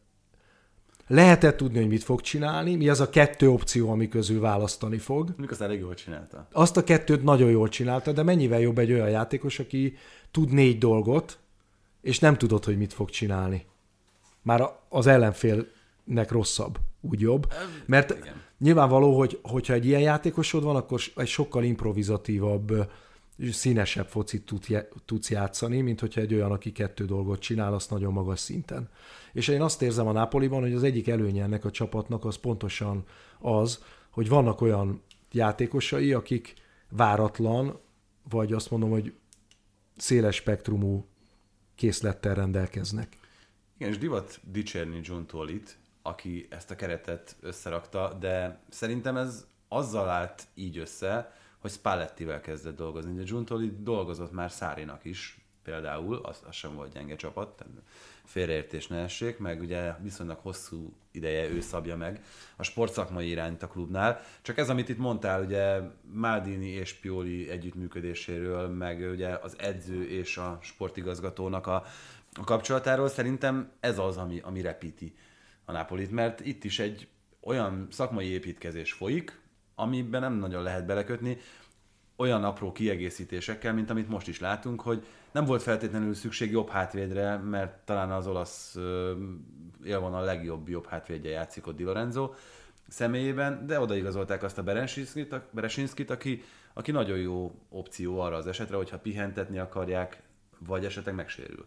lehetett tudni, hogy mit fog csinálni, mi az a kettő opció, ami közül választani fog. Mikor azt elég jól csinálta. Azt a kettőt nagyon jól csinálta, de mennyivel jobb egy olyan játékos, aki tud négy dolgot, és nem tudod, hogy mit fog csinálni. Már az ellenfélnek rosszabb, úgy jobb. Mert Igen. Nyilvánvaló, hogy hogyha egy ilyen játékosod van, akkor egy sokkal improvizatívabb, színesebb focit tudsz játszani, mint hogyha egy olyan, aki kettő dolgot csinál, azt nagyon magas szinten. És én azt érzem a Napoliban, hogy az egyik előnye ennek a csapatnak az pontosan az, hogy vannak olyan játékosai, akik váratlan, vagy azt mondom, hogy széles spektrumú készlettel rendelkeznek. Igen, és divat dicsérni John Tollit, aki ezt a keretet összerakta, de szerintem ez azzal állt így össze, hogy Spallettivel kezdett dolgozni. John Tollit dolgozott már Szárinak is, például, az, az sem volt gyenge csapat, félreértés ne essék, meg ugye viszonylag hosszú ideje ő szabja meg a sportszakmai irányt a klubnál. Csak ez, amit itt mondtál, ugye Maldini és Pioli együttműködéséről, meg ugye az edző és a sportigazgatónak a, a kapcsolatáról, szerintem ez az, ami, ami repíti a Napolit, mert itt is egy olyan szakmai építkezés folyik, amiben nem nagyon lehet belekötni, olyan apró kiegészítésekkel, mint amit most is látunk, hogy nem volt feltétlenül szükség jobb hátvédre, mert talán az olasz a legjobb jobb hátvédje játszik ott Di Lorenzo személyében, de odaigazolták azt a Beresinskit, Beresinskit aki, aki nagyon jó opció arra az esetre, hogyha pihentetni akarják, vagy esetleg megsérül.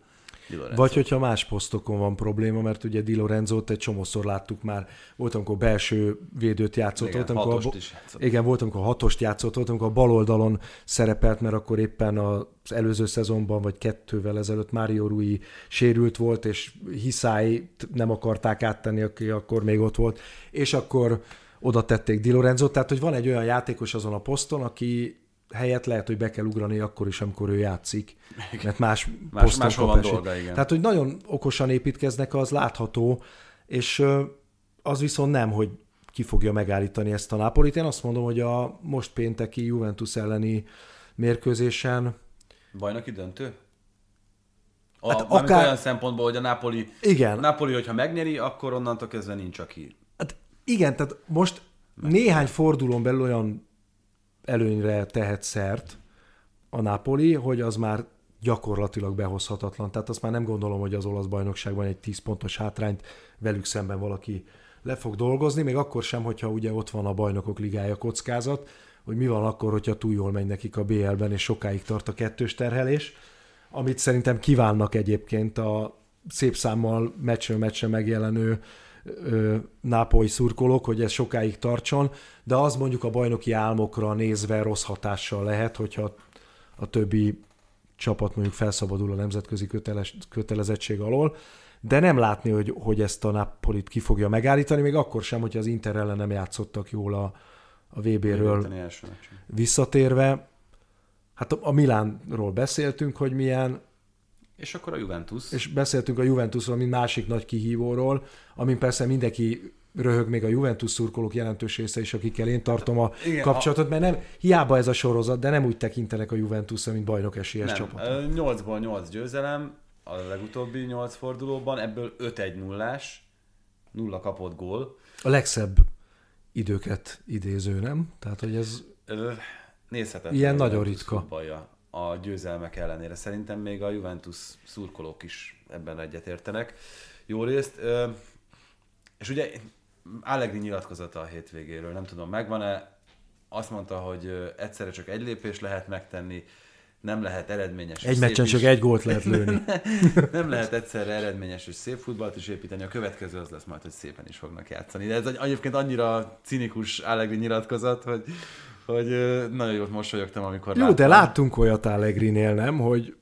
Vagy hogyha más posztokon van probléma, mert ugye Di Lorenzo-t egy csomószor láttuk már, volt, amikor belső védőt játszott, igen, volt, amikor a, is játszott. Igen, volt, amikor hatost játszott, volt, amikor a bal oldalon szerepelt, mert akkor éppen az előző szezonban, vagy kettővel ezelőtt Mário Rui sérült volt, és Hiszály nem akarták áttenni, aki akkor még ott volt, és akkor oda tették Di Lorenzo, tehát hogy van egy olyan játékos azon a poszton, aki helyett lehet, hogy be kell ugrani akkor is, amikor ő játszik, mert más, más poszton kap van dolga, igen. Tehát, hogy nagyon okosan építkeznek, az látható, és az viszont nem, hogy ki fogja megállítani ezt a Napolit. Én azt mondom, hogy a most pénteki Juventus elleni mérkőzésen... Bajnoki döntő? A, hát akár... olyan szempontból, hogy a Napoli, igen. a Napoli, hogyha megnyeri, akkor onnantól kezdve nincs aki. Hát igen, tehát most Meg. néhány fordulón belül olyan előnyre tehet szert a Napoli, hogy az már gyakorlatilag behozhatatlan. Tehát azt már nem gondolom, hogy az olasz bajnokságban egy 10 pontos hátrányt velük szemben valaki le fog dolgozni, még akkor sem, hogyha ugye ott van a bajnokok ligája kockázat, hogy mi van akkor, hogyha túl jól megy nekik a BL-ben, és sokáig tart a kettős terhelés, amit szerintem kívánnak egyébként a szép számmal meccsről meccsre megjelenő nápolyi szurkolók, hogy ez sokáig tartson, de az mondjuk a bajnoki álmokra nézve rossz hatással lehet, hogyha a többi csapat mondjuk felszabadul a nemzetközi köteles, kötelezettség alól, de nem látni, hogy, hogy ezt a Napolit ki fogja megállítani, még akkor sem, hogyha az Inter ellen nem játszottak jól a, a VB-ről visszatérve. Hát a Milánról beszéltünk, hogy milyen, és akkor a Juventus. És beszéltünk a Juventusról, mint másik nagy kihívóról, amin persze mindenki röhög még a Juventus szurkolók jelentős része is, akikkel én tartom a Igen, kapcsolatot, mert nem, hiába ez a sorozat, de nem úgy tekintenek a Juventus, mint bajnok esélyes nem. csapat. 8-ból 8 győzelem, a legutóbbi 8 fordulóban, ebből 5-1 nullás, nulla kapott gól. A legszebb időket idéző, nem? Tehát, hogy ez... Nézhetetlen. Ilyen nagyon ritka. A győzelmek ellenére. Szerintem még a Juventus szurkolók is ebben egyetértenek. Jó részt. És ugye Allegri nyilatkozata a hétvégéről, nem tudom, megvan-e? Azt mondta, hogy egyszerre csak egy lépés lehet megtenni, nem lehet eredményes. Egy meccsen is- csak egy gólt lehet lőni. nem lehet egyszerre eredményes és szép futballt is építeni, a következő az lesz majd, hogy szépen is fognak játszani. De ez egy, egyébként annyira cinikus Allegri nyilatkozat, hogy, hogy nagyon jót mosolyogtam, amikor Jó, de láttam. láttunk olyat Allegrinél, nem, hogy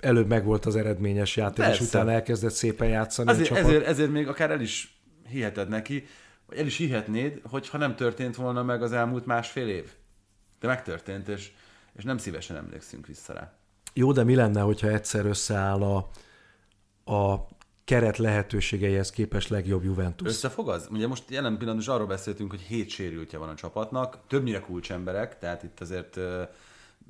előbb megvolt az eredményes játék, és Persze. utána elkezdett szépen játszani a Ezért, csapat. ezért, ezért még akár el is hiheted neki, vagy el is hihetnéd, hogyha nem történt volna meg az elmúlt másfél év. De megtörtént, és, és nem szívesen emlékszünk vissza rá. Jó, de mi lenne, hogyha egyszer összeáll a, a keret lehetőségeihez képest legjobb Juventus? Összefog az? Ugye most jelen pillanatban is arról beszéltünk, hogy hét sérültje van a csapatnak, többnyire kulcsemberek, tehát itt azért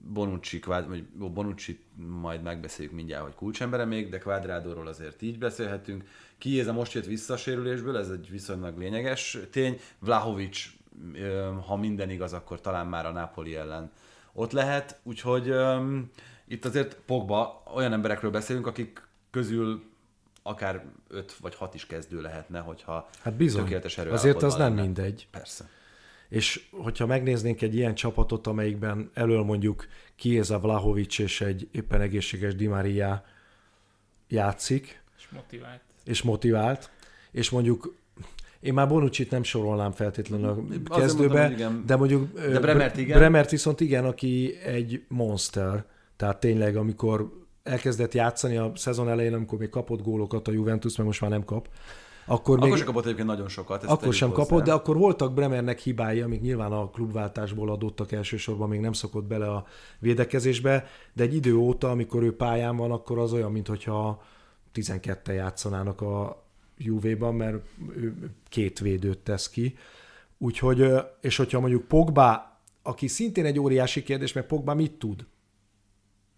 Bonucci, vagy Bonucci majd megbeszéljük mindjárt, hogy kulcsembere még, de Quadradóról azért így beszélhetünk. Kiéza most jött vissza a sérülésből, ez egy viszonylag lényeges tény. Vlahovic, ha minden igaz, akkor talán már a Napoli ellen ott lehet, úgyhogy itt azért Pogba, olyan emberekről beszélünk, akik közül akár 5 vagy 6 is kezdő lehetne, hogyha Hát bizony. tökéletes erő Azért az nem lenne. mindegy. Persze. És hogyha megnéznénk egy ilyen csapatot, amelyikben elől mondjuk Kieza Vlahovic és egy éppen egészséges Di Maria játszik, És motivált. és motivált, és mondjuk én már Bonucci-t nem sorolnám feltétlenül a kezdőbe, igen. de mondjuk De Bremert igen. Bremert viszont igen, aki egy monster, tehát tényleg amikor elkezdett játszani a szezon elején, amikor még kapott gólokat a Juventus, mert most már nem kap, akkor, Akkor még, sem kapott egyébként nagyon sokat. ezt akkor sem hozzá. kapott, de akkor voltak Bremernek hibái, amik nyilván a klubváltásból adottak elsősorban, még nem szokott bele a védekezésbe, de egy idő óta, amikor ő pályán van, akkor az olyan, mintha 12 játszanának a Juve-ban, mert ő két védőt tesz ki. Úgyhogy, és hogyha mondjuk Pogba, aki szintén egy óriási kérdés, mert Pogba mit tud?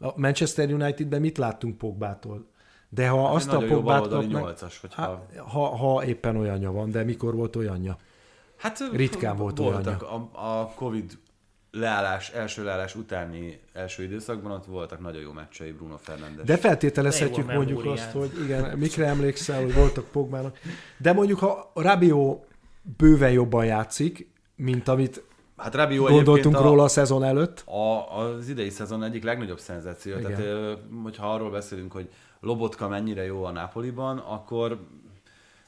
A Manchester Unitedben mit láttunk Pogbától? De ha azt a Hát nagyon jó Pogbát kapnak, nyolcas, hogyha... ha, ha, ha éppen olyanja van, de mikor volt olyanja? Hát ritkán volt voltak a, a Covid leállás, első leállás utáni első időszakban ott voltak nagyon jó meccsei Bruno Fernandes. De feltételezhetjük jó a mondjuk memóriád. azt, hogy igen, mikre emlékszel, hogy voltak Pogbának. De mondjuk, ha Rabiot bőven jobban játszik, mint amit hát Rabiot gondoltunk a, róla a szezon előtt, A, az idei szezon egyik legnagyobb szenzáció. Igen. Tehát, hogyha arról beszélünk, hogy Lobotka mennyire jó a Napoliban, akkor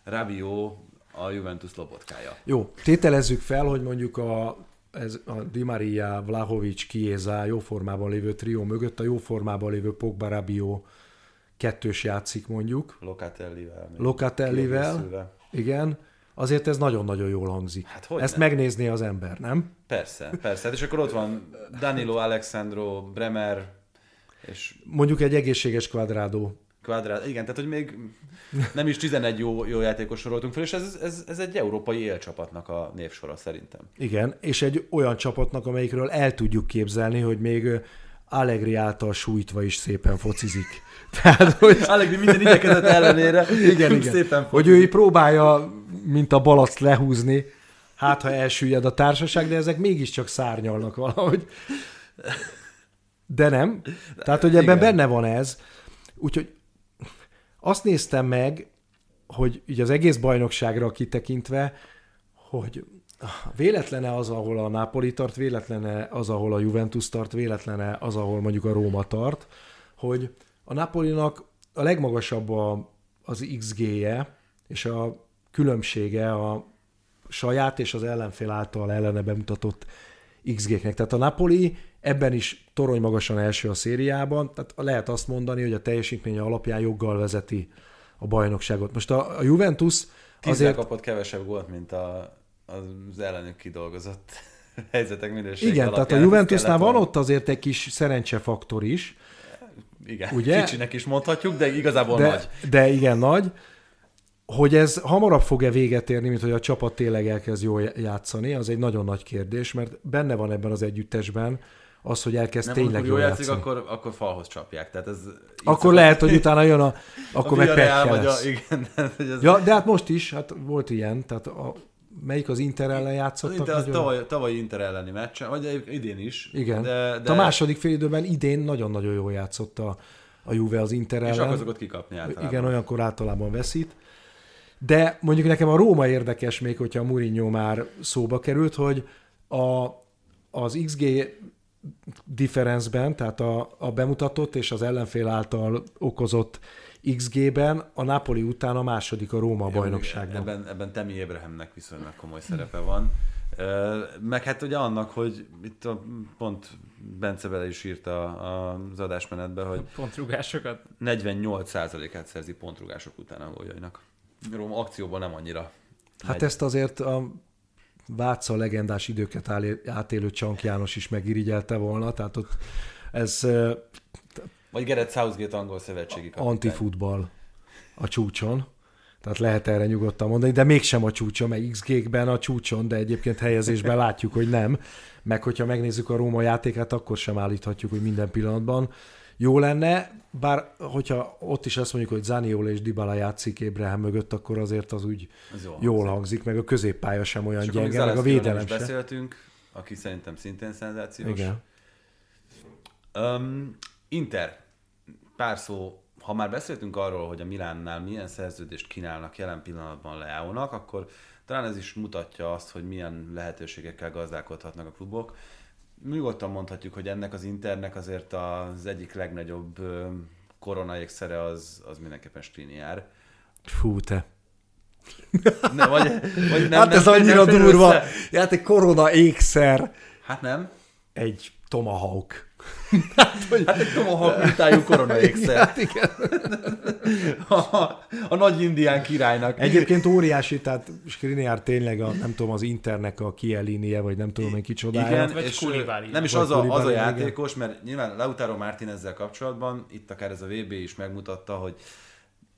Rabiot a Juventus Lobotkája. Jó, tételezzük fel, hogy mondjuk a, ez a Di Maria, Vlahovic, Chiesa jó formában lévő trió mögött a jó formában lévő Pogba Rabiot kettős játszik mondjuk, Locatellivel. Locatellivel, igen, azért ez nagyon-nagyon jól hangzik. Hát hogy Ezt nem? megnézné az ember, nem? Persze, persze. Hát és akkor ott van Danilo, Alexandro, Bremer, és Mondjuk egy egészséges Quadrado Quadrát. Igen, tehát hogy még nem is 11 jó, jó játékos soroltunk fel, és ez, ez, ez egy európai élcsapatnak a névsora szerintem. Igen, és egy olyan csapatnak, amelyikről el tudjuk képzelni, hogy még Allegri által sújtva is szépen focizik. Tehát, hogy Allegri minden igyekezet ellenére igen, igen. szépen hogy ő próbálja, mint a balasz lehúzni, hát ha elsüllyed a társaság, de ezek mégiscsak szárnyalnak valahogy. De nem. Tehát, hogy ebben Igen. benne van ez. Úgyhogy azt néztem meg, hogy így az egész bajnokságra kitekintve, hogy véletlene az, ahol a Napoli tart, véletlene az, ahol a Juventus tart, véletlene az, ahol mondjuk a Róma tart, hogy a Napolinak a legmagasabb a, az XG-je, és a különbsége a saját és az ellenfél által ellene bemutatott XG-knek. Tehát a Napoli ebben is torony magasan első a szériában, tehát lehet azt mondani, hogy a teljesítménye alapján joggal vezeti a bajnokságot. Most a, a Juventus azért... kapott kevesebb gólt, mint a, az ellenük kidolgozott helyzetek minősége Igen, tehát a Juventusnál van ott azért egy kis szerencsefaktor is, Igen, ugye? kicsinek is mondhatjuk, de igazából de, nagy. de igen nagy, hogy ez hamarabb fog-e véget érni, mint hogy a csapat tényleg elkezd jól játszani, az egy nagyon nagy kérdés, mert benne van ebben az együttesben az, hogy elkezd Nem, tényleg jól játszik, játszani. akkor, akkor falhoz csapják. Tehát ez Akkor szokott- lehet, hogy utána jön a... Akkor a meg vagy a, igen, hogy ez, Ja, de hát most is, hát volt ilyen, tehát a, melyik az Inter ellen játszottak? de az nagyon- tavaly, tavalyi Inter elleni meccsen, vagy idén is. Igen. De, De, a második fél időben idén nagyon-nagyon jól játszott a, a Juve az Inter és ellen. akkor szokott kikapni általában. Igen, olyankor általában veszít. De mondjuk nekem a Róma érdekes még, hogyha a Mourinho már szóba került, hogy a, az XG differenceben, tehát a, a bemutatott és az ellenfél által okozott XG-ben a Napoli után a második a Róma bajnokságban. Ebben, ebben Temi Ébrahemnek viszonylag komoly szerepe van. Meg hát ugye annak, hogy itt a, pont Bence bele is írta az adásmenetbe, hogy pontrugásokat 48%-át szerzi pontrugások után a góljainak. Roma akcióban nem annyira. Hát megy. ezt azért a Váca legendás időket átélő Csank János is megirigyelte volna, tehát ott ez... Vagy Gerett Southgate angol szövetségi kapitány. Antifutball a csúcson. Tehát lehet erre nyugodtan mondani, de mégsem a csúcson, mert XG-ben a csúcson, de egyébként helyezésben látjuk, hogy nem. Meg hogyha megnézzük a Róma játékát, akkor sem állíthatjuk, hogy minden pillanatban jó lenne, bár hogyha ott is azt mondjuk, hogy Zaniol és Dybala játszik Ébrehem mögött, akkor azért az úgy az jó jól hangzik. hangzik, meg a középpálya sem olyan és gyenge, meg a védelem sem. beszéltünk, aki szerintem szintén szenzációs. Igen. Um, Inter, pár szó ha már beszéltünk arról, hogy a Milánnál milyen szerződést kínálnak jelen pillanatban Leáónak, akkor talán ez is mutatja azt, hogy milyen lehetőségekkel gazdálkodhatnak a klubok. Nyugodtan mondhatjuk, hogy ennek az Internek azért az egyik legnagyobb koronaékszere az, az mindenképpen Skriniar. Fú, te. Ne, vagy, vagy nem, hát nem, ez annyira nem durva. Hát egy korona ékszer. Hát nem. Egy tomahawk. hát, hogy... hát egy tomahawk mintájú koronaékszer. Hát igen. a, a, nagy indián királynak. Egyébként óriási, tehát Skriniar tényleg a, nem tudom, az Internek a kielinie, vagy nem tudom, hogy kicsodája. Igen, vagy és nem is az a, az a játékos, mert nyilván Lautaro Martin ezzel kapcsolatban, itt akár ez a VB is megmutatta, hogy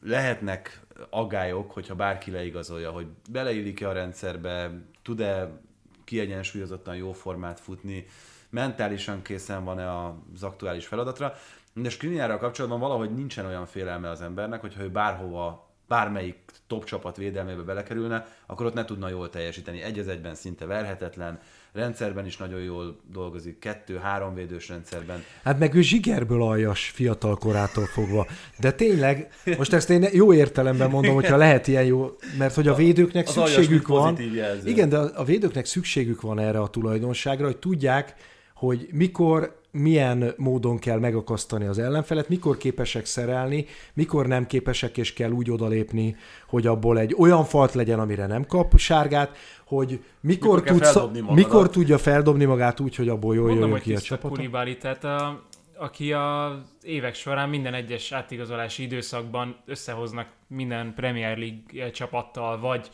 lehetnek agályok, hogyha bárki leigazolja, hogy beleillik-e a rendszerbe, tud-e kiegyensúlyozottan jó formát futni, mentálisan készen van-e az aktuális feladatra. De Skriniárral kapcsolatban valahogy nincsen olyan félelme az embernek, hogyha ő bárhova bármelyik top csapat védelmébe belekerülne, akkor ott ne tudna jól teljesíteni. Egy az egyben szinte verhetetlen, rendszerben is nagyon jól dolgozik, kettő-három védős rendszerben. Hát meg ő zsigerből aljas fiatal korától fogva. De tényleg, most ezt én jó értelemben mondom, hogyha lehet ilyen jó, mert hogy a védőknek az szükségük van. Igen, de a védőknek szükségük van erre a tulajdonságra, hogy tudják, hogy mikor milyen módon kell megakasztani az ellenfelet, mikor képesek szerelni, mikor nem képesek, és kell úgy odalépni, hogy abból egy olyan falt legyen, amire nem kap sárgát, hogy mikor, mikor, tudsz, mikor tudja feldobni magát úgy, hogy abból jól jön ki a csapat. Kulibáli, tehát a, aki az évek során minden egyes átigazolási időszakban összehoznak minden Premier League csapattal, vagy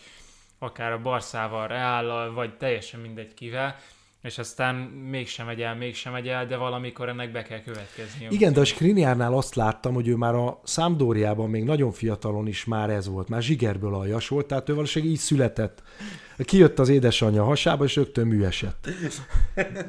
akár a Barszával, Reállal, vagy teljesen mindegy kivel, és aztán mégsem megy el, mégsem megy el, de valamikor ennek be kell következni. Igen, de a Skriniárnál azt láttam, hogy ő már a Számdóriában még nagyon fiatalon is már ez volt, már zsigerből aljas volt, tehát ő valószínűleg így született. Kijött az édesanyja hasába, és rögtön műesett.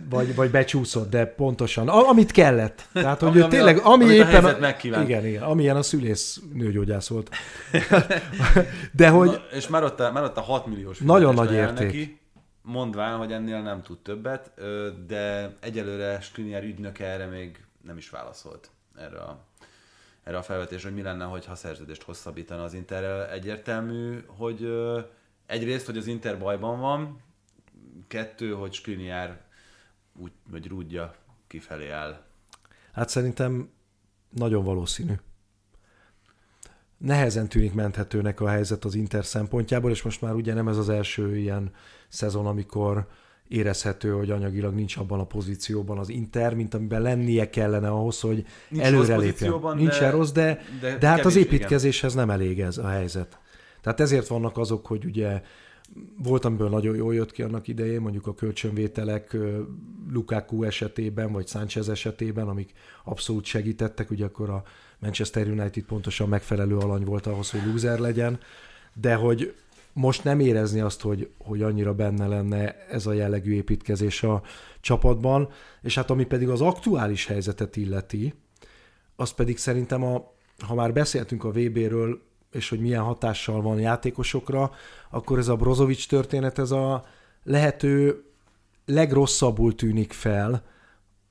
Vagy, vagy becsúszott, de pontosan. Amit kellett. Tehát, hogy ami, ő tényleg, ami, ami éppen... A, a igen, igen, amilyen a szülész nőgyógyász volt. De hogy... Na, és már ott, a, már ott a 6 milliós Nagyon nagy érték. Neki mondván, hogy ennél nem tud többet, de egyelőre Skriniar ügynök erre még nem is válaszolt erre a, erre a felvetésre, hogy mi lenne, ha szerződést hosszabbítana az Interrel. Egyértelmű, hogy egyrészt, hogy az Inter bajban van, kettő, hogy Skriniar úgy, vagy rúdja kifelé áll. Hát szerintem nagyon valószínű. Nehezen tűnik menthetőnek a helyzet az Inter szempontjából, és most már ugye nem ez az első ilyen szezon, amikor érezhető, hogy anyagilag nincs abban a pozícióban az Inter, mint amiben lennie kellene ahhoz, hogy nincs előrelépjen. Nincs de, rossz, de, de, de hát kevés, az építkezéshez igen. nem elég ez a helyzet. Tehát ezért vannak azok, hogy ugye volt, amiből nagyon jól jött ki annak idején, mondjuk a kölcsönvételek Lukaku esetében, vagy Sánchez esetében, amik abszolút segítettek, ugye akkor a Manchester United pontosan megfelelő alany volt ahhoz, hogy loser legyen, de hogy most nem érezni azt, hogy, hogy annyira benne lenne ez a jellegű építkezés a csapatban, és hát ami pedig az aktuális helyzetet illeti, az pedig szerintem, a, ha már beszéltünk a VB-ről, és hogy milyen hatással van játékosokra, akkor ez a Brozovic történet, ez a lehető legrosszabbul tűnik fel,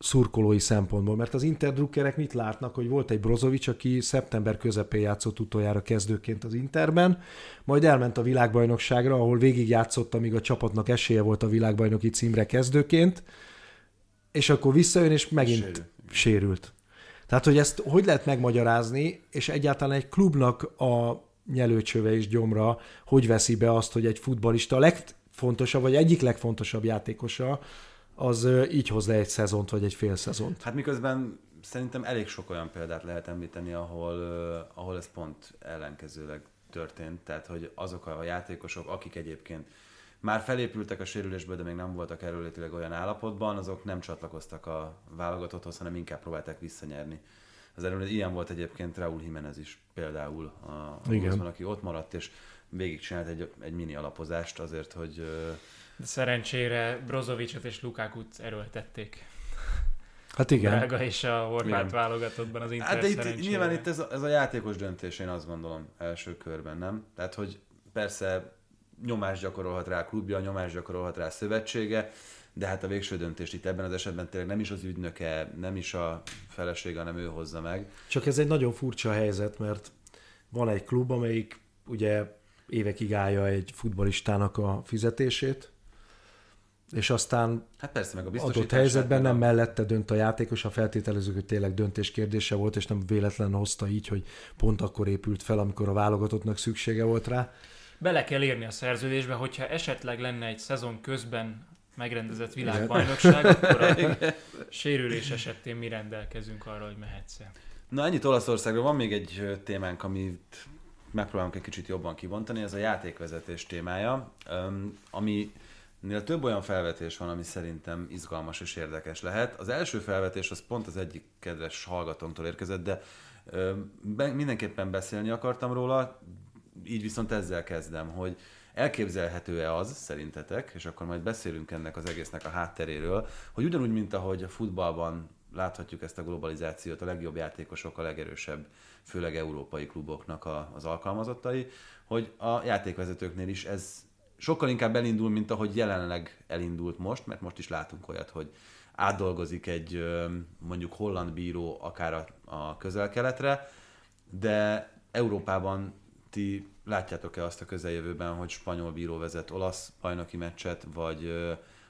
szurkolói szempontból, mert az interdrukkerek mit látnak, hogy volt egy Brozovic, aki szeptember közepén játszott utoljára kezdőként az Interben, majd elment a világbajnokságra, ahol végig játszott, amíg a csapatnak esélye volt a világbajnoki címre kezdőként, és akkor visszajön, és megint Sérül. sérült. Tehát, hogy ezt hogy lehet megmagyarázni, és egyáltalán egy klubnak a nyelőcsöve és gyomra hogy veszi be azt, hogy egy futbalista a legfontosabb, vagy egyik legfontosabb játékosa, az így hoz le egy szezont, vagy egy fél szezont. Hát miközben szerintem elég sok olyan példát lehet említeni, ahol, ahol ez pont ellenkezőleg történt. Tehát, hogy azok a játékosok, akik egyébként már felépültek a sérülésből, de még nem voltak erőlétileg olyan állapotban, azok nem csatlakoztak a válogatotthoz, hanem inkább próbálták visszanyerni. Az erőlet ilyen volt egyébként Raúl Jimenez is például, a, Igen. Wolfsban, aki ott maradt, és végigcsinált egy, egy mini alapozást azért, hogy De szerencsére Brozovicot és Lukákut erőltették. Hát igen. Belga és a horvát válogatottban az Inter Hát de itt, nyilván itt ez a, ez a játékos döntés, én azt gondolom első körben, nem? Tehát, hogy persze nyomást gyakorolhat rá a klubja, nyomást gyakorolhat rá a szövetsége, de hát a végső döntést itt ebben az esetben tényleg nem is az ügynöke, nem is a felesége, hanem ő hozza meg. Csak ez egy nagyon furcsa helyzet, mert van egy klub, amelyik ugye évekig állja egy futbalistának a fizetését, és aztán Hát persze, meg a adott helyzetben meg nem a- mellette dönt a játékos, a feltételezők, hogy tényleg döntés kérdése volt, és nem véletlenül hozta így, hogy pont akkor épült fel, amikor a válogatottnak szüksége volt rá. Bele kell írni a szerződésbe, hogyha esetleg lenne egy szezon közben megrendezett világbajnokság, akkor a sérülés esetén mi rendelkezünk arra, hogy mehetsz -e. Na ennyit Olaszországról, van még egy témánk, amit megpróbálunk egy kicsit jobban kibontani, ez a játékvezetés témája, öm, aminél több olyan felvetés van, ami szerintem izgalmas és érdekes lehet. Az első felvetés az pont az egyik kedves hallgatónktól érkezett, de be, mindenképpen beszélni akartam róla, így viszont ezzel kezdem, hogy elképzelhető-e az, szerintetek, és akkor majd beszélünk ennek az egésznek a hátteréről, hogy ugyanúgy, mint ahogy a futballban láthatjuk ezt a globalizációt, a legjobb játékosok, a legerősebb, főleg európai kluboknak a, az alkalmazottai, hogy a játékvezetőknél is ez sokkal inkább elindul, mint ahogy jelenleg elindult most, mert most is látunk olyat, hogy átdolgozik egy mondjuk holland bíró akár a, a közel-keletre, de Európában ti látjátok-e azt a közeljövőben, hogy spanyol bíró vezet olasz bajnoki meccset, vagy,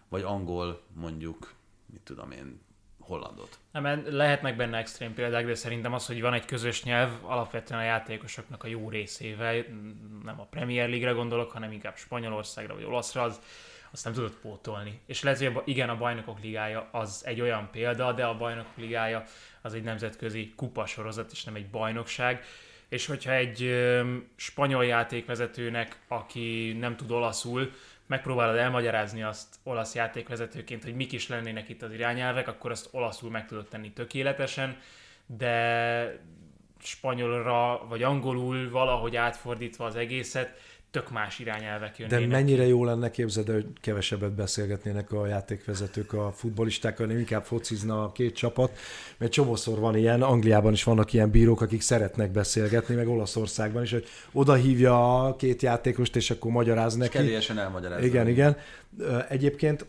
vagy angol mondjuk, mit tudom én, hollandot? Nem, lehetnek benne extrém példák, de szerintem az, hogy van egy közös nyelv, alapvetően a játékosoknak a jó részével, nem a Premier League-re gondolok, hanem inkább Spanyolországra vagy olaszra, az, azt nem tudod pótolni. És lehet, hogy igen, a bajnokok ligája az egy olyan példa, de a bajnokok ligája az egy nemzetközi kupasorozat, és nem egy bajnokság. És hogyha egy ö, spanyol játékvezetőnek, aki nem tud olaszul, megpróbálod elmagyarázni azt olasz játékvezetőként, hogy mik is lennének itt az irányelvek, akkor azt olaszul meg tudod tenni tökéletesen, de spanyolra vagy angolul valahogy átfordítva az egészet, tök más irányelvek De jönnének. mennyire jó lenne képzeld, el, hogy kevesebbet beszélgetnének a játékvezetők a futbolistákkal, nem inkább focizna a két csapat, mert csomószor van ilyen, Angliában is vannak ilyen bírók, akik szeretnek beszélgetni, meg Olaszországban is, hogy oda hívja a két játékost, és akkor magyaráz neki. Kellélyesen elmagyarázom. Igen, igen. Egyébként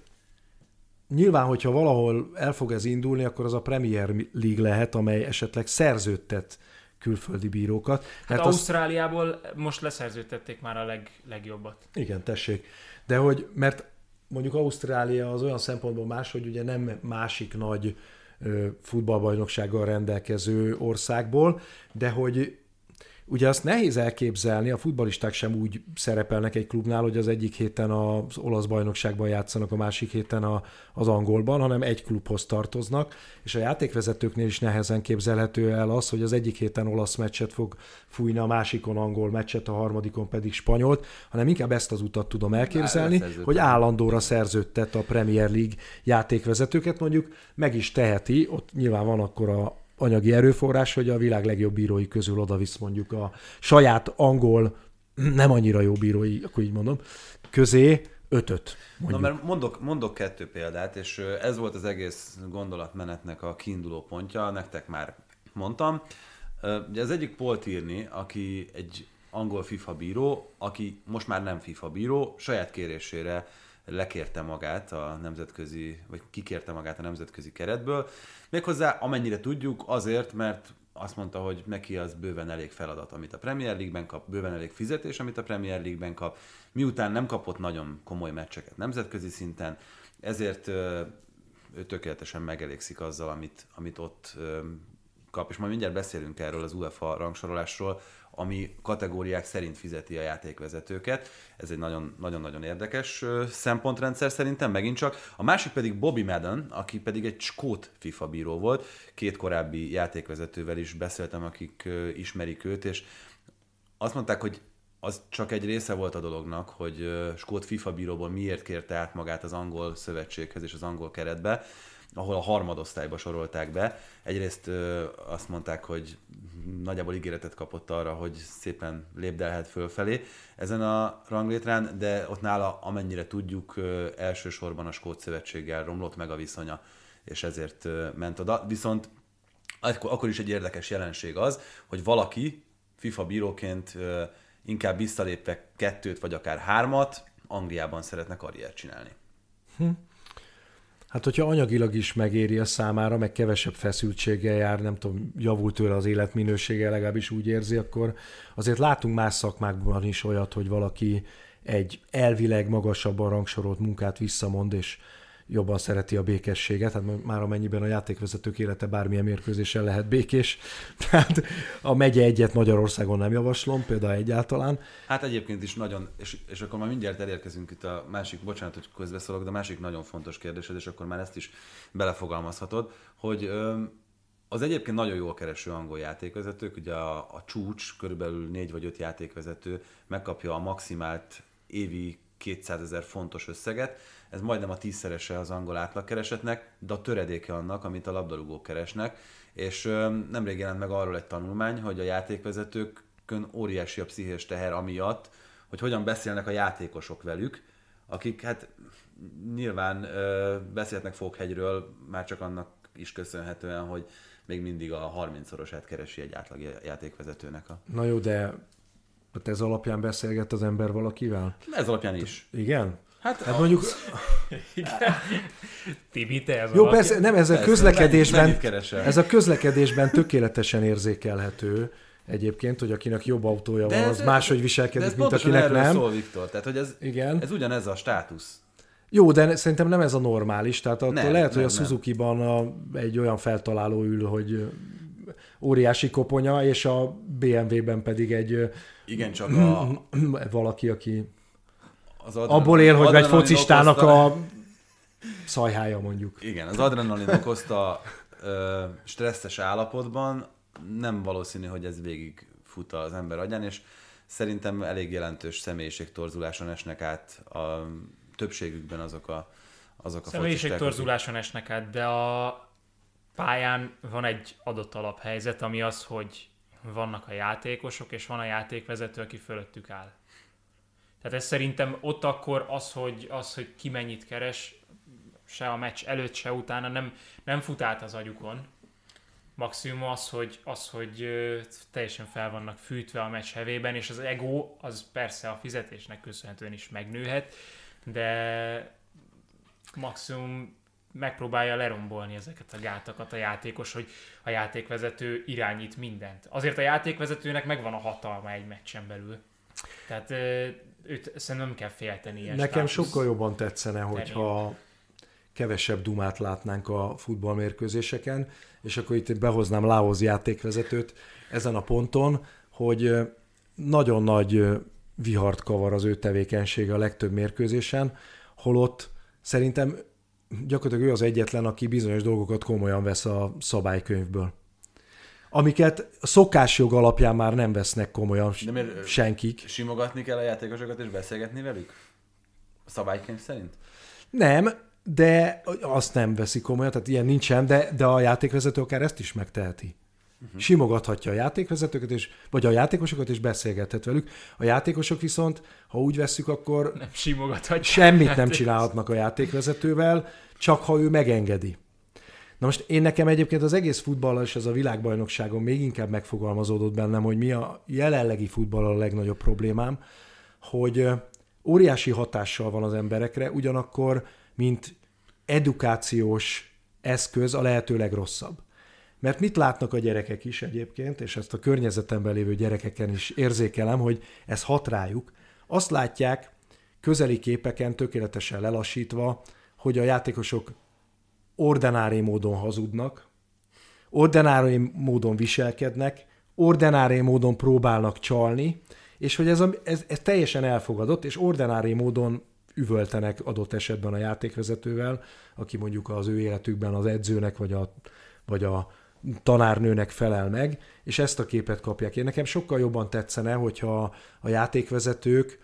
nyilván, hogyha valahol el fog ez indulni, akkor az a Premier League lehet, amely esetleg szerződtet külföldi bírókat. Hát azt- Ausztráliából most leszerződtették már a leg, legjobbat. Igen, tessék. De hogy, mert mondjuk Ausztrália az olyan szempontból más, hogy ugye nem másik nagy futballbajnoksággal rendelkező országból, de hogy ugye azt nehéz elképzelni, a futballisták sem úgy szerepelnek egy klubnál, hogy az egyik héten az olasz bajnokságban játszanak, a másik héten a, az angolban, hanem egy klubhoz tartoznak, és a játékvezetőknél is nehezen képzelhető el az, hogy az egyik héten olasz meccset fog fújni, a másikon angol meccset, a harmadikon pedig spanyolt, hanem inkább ezt az utat tudom elképzelni, hogy állandóra szerződtet a Premier League játékvezetőket, mondjuk meg is teheti, ott nyilván van akkor a anyagi erőforrás, hogy a világ legjobb bírói közül odavisz mondjuk a saját angol, nem annyira jó bírói, akkor így mondom, közé ötöt. Na, Mondjuk. mert mondok, mondok kettő példát, és ez volt az egész gondolatmenetnek a kiinduló pontja, nektek már mondtam. Ugye az egyik Paul Tierney, aki egy angol FIFA bíró, aki most már nem FIFA bíró, saját kérésére lekérte magát a nemzetközi, vagy kikérte magát a nemzetközi keretből. Méghozzá, amennyire tudjuk, azért, mert azt mondta, hogy neki az bőven elég feladat, amit a Premier League-ben kap, bőven elég fizetés, amit a Premier League-ben kap. Miután nem kapott nagyon komoly meccseket nemzetközi szinten, ezért ő tökéletesen megelégszik azzal, amit, amit ott kap, és majd mindjárt beszélünk erről az UEFA rangsorolásról, ami kategóriák szerint fizeti a játékvezetőket. Ez egy nagyon-nagyon érdekes szempontrendszer szerintem, megint csak. A másik pedig Bobby Madden, aki pedig egy skót FIFA bíró volt. Két korábbi játékvezetővel is beszéltem, akik ismerik őt, és azt mondták, hogy az csak egy része volt a dolognak, hogy skót FIFA bíróból miért kérte át magát az angol szövetséghez és az angol keretbe, ahol a harmadosztályba sorolták be. Egyrészt ö, azt mondták, hogy nagyjából ígéretet kapott arra, hogy szépen lépdelhet fölfelé ezen a ranglétrán, de ott nála, amennyire tudjuk, ö, elsősorban a Skót Szövetséggel romlott meg a viszonya, és ezért ö, ment oda. Viszont akkor, is egy érdekes jelenség az, hogy valaki FIFA bíróként ö, inkább visszalépve kettőt vagy akár hármat, Angliában szeretne karriert csinálni. Hm. Hát, hogyha anyagilag is megéri a számára, meg kevesebb feszültséggel jár, nem tudom, javult tőle az életminősége, legalábbis úgy érzi, akkor azért látunk más szakmákban is olyat, hogy valaki egy elvileg magasabban rangsorolt munkát visszamond, és jobban szereti a békességet, hát már amennyiben a játékvezetők élete bármilyen mérkőzésen lehet békés. Tehát a megye egyet Magyarországon nem javaslom, például egyáltalán. Hát egyébként is nagyon, és, és akkor már mindjárt elérkezünk itt a másik, bocsánat, hogy közbeszólok, de a másik nagyon fontos kérdésed, és akkor már ezt is belefogalmazhatod, hogy az egyébként nagyon jól kereső angol játékvezetők, ugye a, a csúcs, körülbelül négy vagy öt játékvezető megkapja a maximált évi 200 ezer fontos összeget, ez majdnem a tízszerese az angol átlagkeresetnek, de a töredéke annak, amit a labdarúgók keresnek, és nemrég jelent meg arról egy tanulmány, hogy a játékvezetőkön óriási a pszichés teher amiatt, hogy hogyan beszélnek a játékosok velük, akik hát nyilván ö, beszélhetnek Fokhegyről, már csak annak is köszönhetően, hogy még mindig a 30-szorosát keresi egy átlag játékvezetőnek. A... Na jó, de hát ez alapján beszélget az ember valakivel? Ez alapján is. Igen? Hát, hát mondjuk... Tibi, te ez Jó, persze, nem, ez a közlekedésben, ez a közlekedésben tökéletesen érzékelhető egyébként, hogy akinek jobb autója de van, az máshogy viselkedik, mint akinek nem. szól, Viktor. Tehát, hogy ez, Igen. ez ugyanez a státusz. Jó, de szerintem nem ez a normális. Tehát attól nem, lehet, nem, hogy a Suzuki-ban a, egy olyan feltaláló ül, hogy óriási koponya, és a BMW-ben pedig egy igen, csak a... valaki, aki az adrenalin, abból él, hogy egy focistának okozta... a szajhája mondjuk. Igen, az adrenalin okozta ö, stresszes állapotban nem valószínű, hogy ez végig fut az ember agyán, és szerintem elég jelentős személyiségtorzuláson esnek át a többségükben azok a azok a Személyiségtorzuláson esnek át, de a pályán van egy adott alaphelyzet, ami az, hogy vannak a játékosok, és van a játékvezető, aki fölöttük áll. Tehát ez szerintem ott akkor az, hogy, az, hogy ki mennyit keres, se a meccs előtt, se utána nem, nem fut át az agyukon. Maximum az, hogy, az, hogy teljesen fel vannak fűtve a meccs hevében, és az ego az persze a fizetésnek köszönhetően is megnőhet, de maximum megpróbálja lerombolni ezeket a gátakat a játékos, hogy a játékvezető irányít mindent. Azért a játékvezetőnek megvan a hatalma egy meccsen belül. Tehát őt szerintem nem kell félteni. Ilyen Nekem státusz. sokkal jobban tetszene, hogyha kevesebb dumát látnánk a futballmérkőzéseken, és akkor itt behoznám Lához játékvezetőt ezen a ponton, hogy nagyon nagy vihart kavar az ő tevékenysége a legtöbb mérkőzésen, holott szerintem gyakorlatilag ő az egyetlen, aki bizonyos dolgokat komolyan vesz a szabálykönyvből amiket szokásjog alapján már nem vesznek komolyan De miért senkik. Simogatni kell a játékosokat és beszélgetni velük? A szabálykönyv szerint? Nem, de azt nem veszi komolyan, tehát ilyen nincsen, de, de a játékvezető akár ezt is megteheti. Uh-huh. Simogathatja a játékvezetőket, és, vagy a játékosokat, és beszélgethet velük. A játékosok viszont, ha úgy vesszük, akkor nem simogathatja. Semmit nem csinálhatnak a játékvezetővel, csak ha ő megengedi. Na most én nekem egyébként az egész futball és ez a világbajnokságon még inkább megfogalmazódott bennem, hogy mi a jelenlegi futball a legnagyobb problémám, hogy óriási hatással van az emberekre, ugyanakkor, mint edukációs eszköz a lehető legrosszabb. Mert mit látnak a gyerekek is egyébként, és ezt a környezetemben lévő gyerekeken is érzékelem, hogy ez hat rájuk. Azt látják közeli képeken tökéletesen lelassítva, hogy a játékosok ordinári módon hazudnak, ordinári módon viselkednek, ordinári módon próbálnak csalni, és hogy ez, a, ez, ez teljesen elfogadott, és ordinári módon üvöltenek adott esetben a játékvezetővel, aki mondjuk az ő életükben az edzőnek, vagy a, vagy a tanárnőnek felel meg, és ezt a képet kapják. Én nekem sokkal jobban tetszene, hogyha a játékvezetők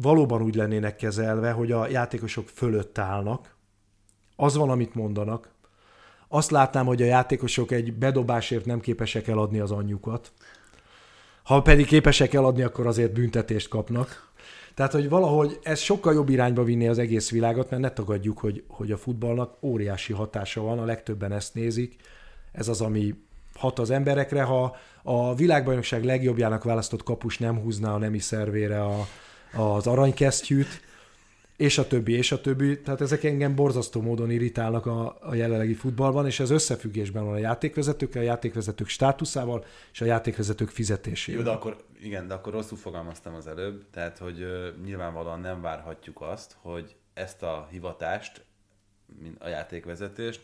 valóban úgy lennének kezelve, hogy a játékosok fölött állnak, az van, amit mondanak. Azt látnám, hogy a játékosok egy bedobásért nem képesek eladni az anyjukat. Ha pedig képesek eladni, akkor azért büntetést kapnak. Tehát, hogy valahogy ez sokkal jobb irányba vinni az egész világot, mert ne tagadjuk, hogy, hogy a futballnak óriási hatása van, a legtöbben ezt nézik. Ez az, ami hat az emberekre. Ha a világbajnokság legjobbjának választott kapus nem húzná a nemi szervére a, az aranykesztyűt, és a többi, és a többi. Tehát ezek engem borzasztó módon irritálnak a, a jelenlegi futballban, és ez összefüggésben van a játékvezetőkkel, a játékvezetők státuszával és a játékvezetők fizetésével. Jó, de akkor, igen, de akkor rosszul fogalmaztam az előbb, tehát hogy uh, nyilvánvalóan nem várhatjuk azt, hogy ezt a hivatást, mint a játékvezetést,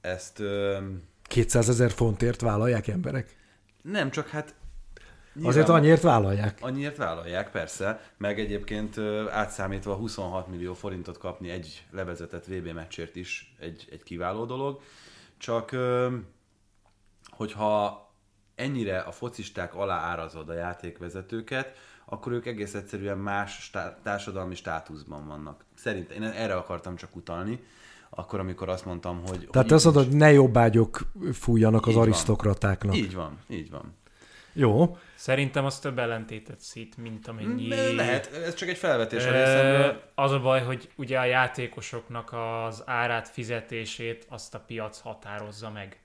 ezt... Uh, 200 ezer fontért vállalják emberek? Nem, csak hát Nyilván, Azért annyiért vállalják. Annyiért vállalják, persze. Meg egyébként átszámítva 26 millió forintot kapni egy levezetett VB meccsért is egy, egy kiváló dolog. Csak hogyha ennyire a focisták alá árazod a játékvezetőket, akkor ők egész egyszerűen más stá- társadalmi státuszban vannak. Szerintem én erre akartam csak utalni, akkor, amikor azt mondtam, hogy... Tehát hogy azt mondod, hogy ne jobbágyok fújjanak az van. arisztokratáknak. Így van, így van. Jó. Szerintem az több ellentétet szít, mint amennyi... Lehet, ez csak egy felvetés a részemről. Az a baj, hogy ugye a játékosoknak az árát, fizetését azt a piac határozza meg.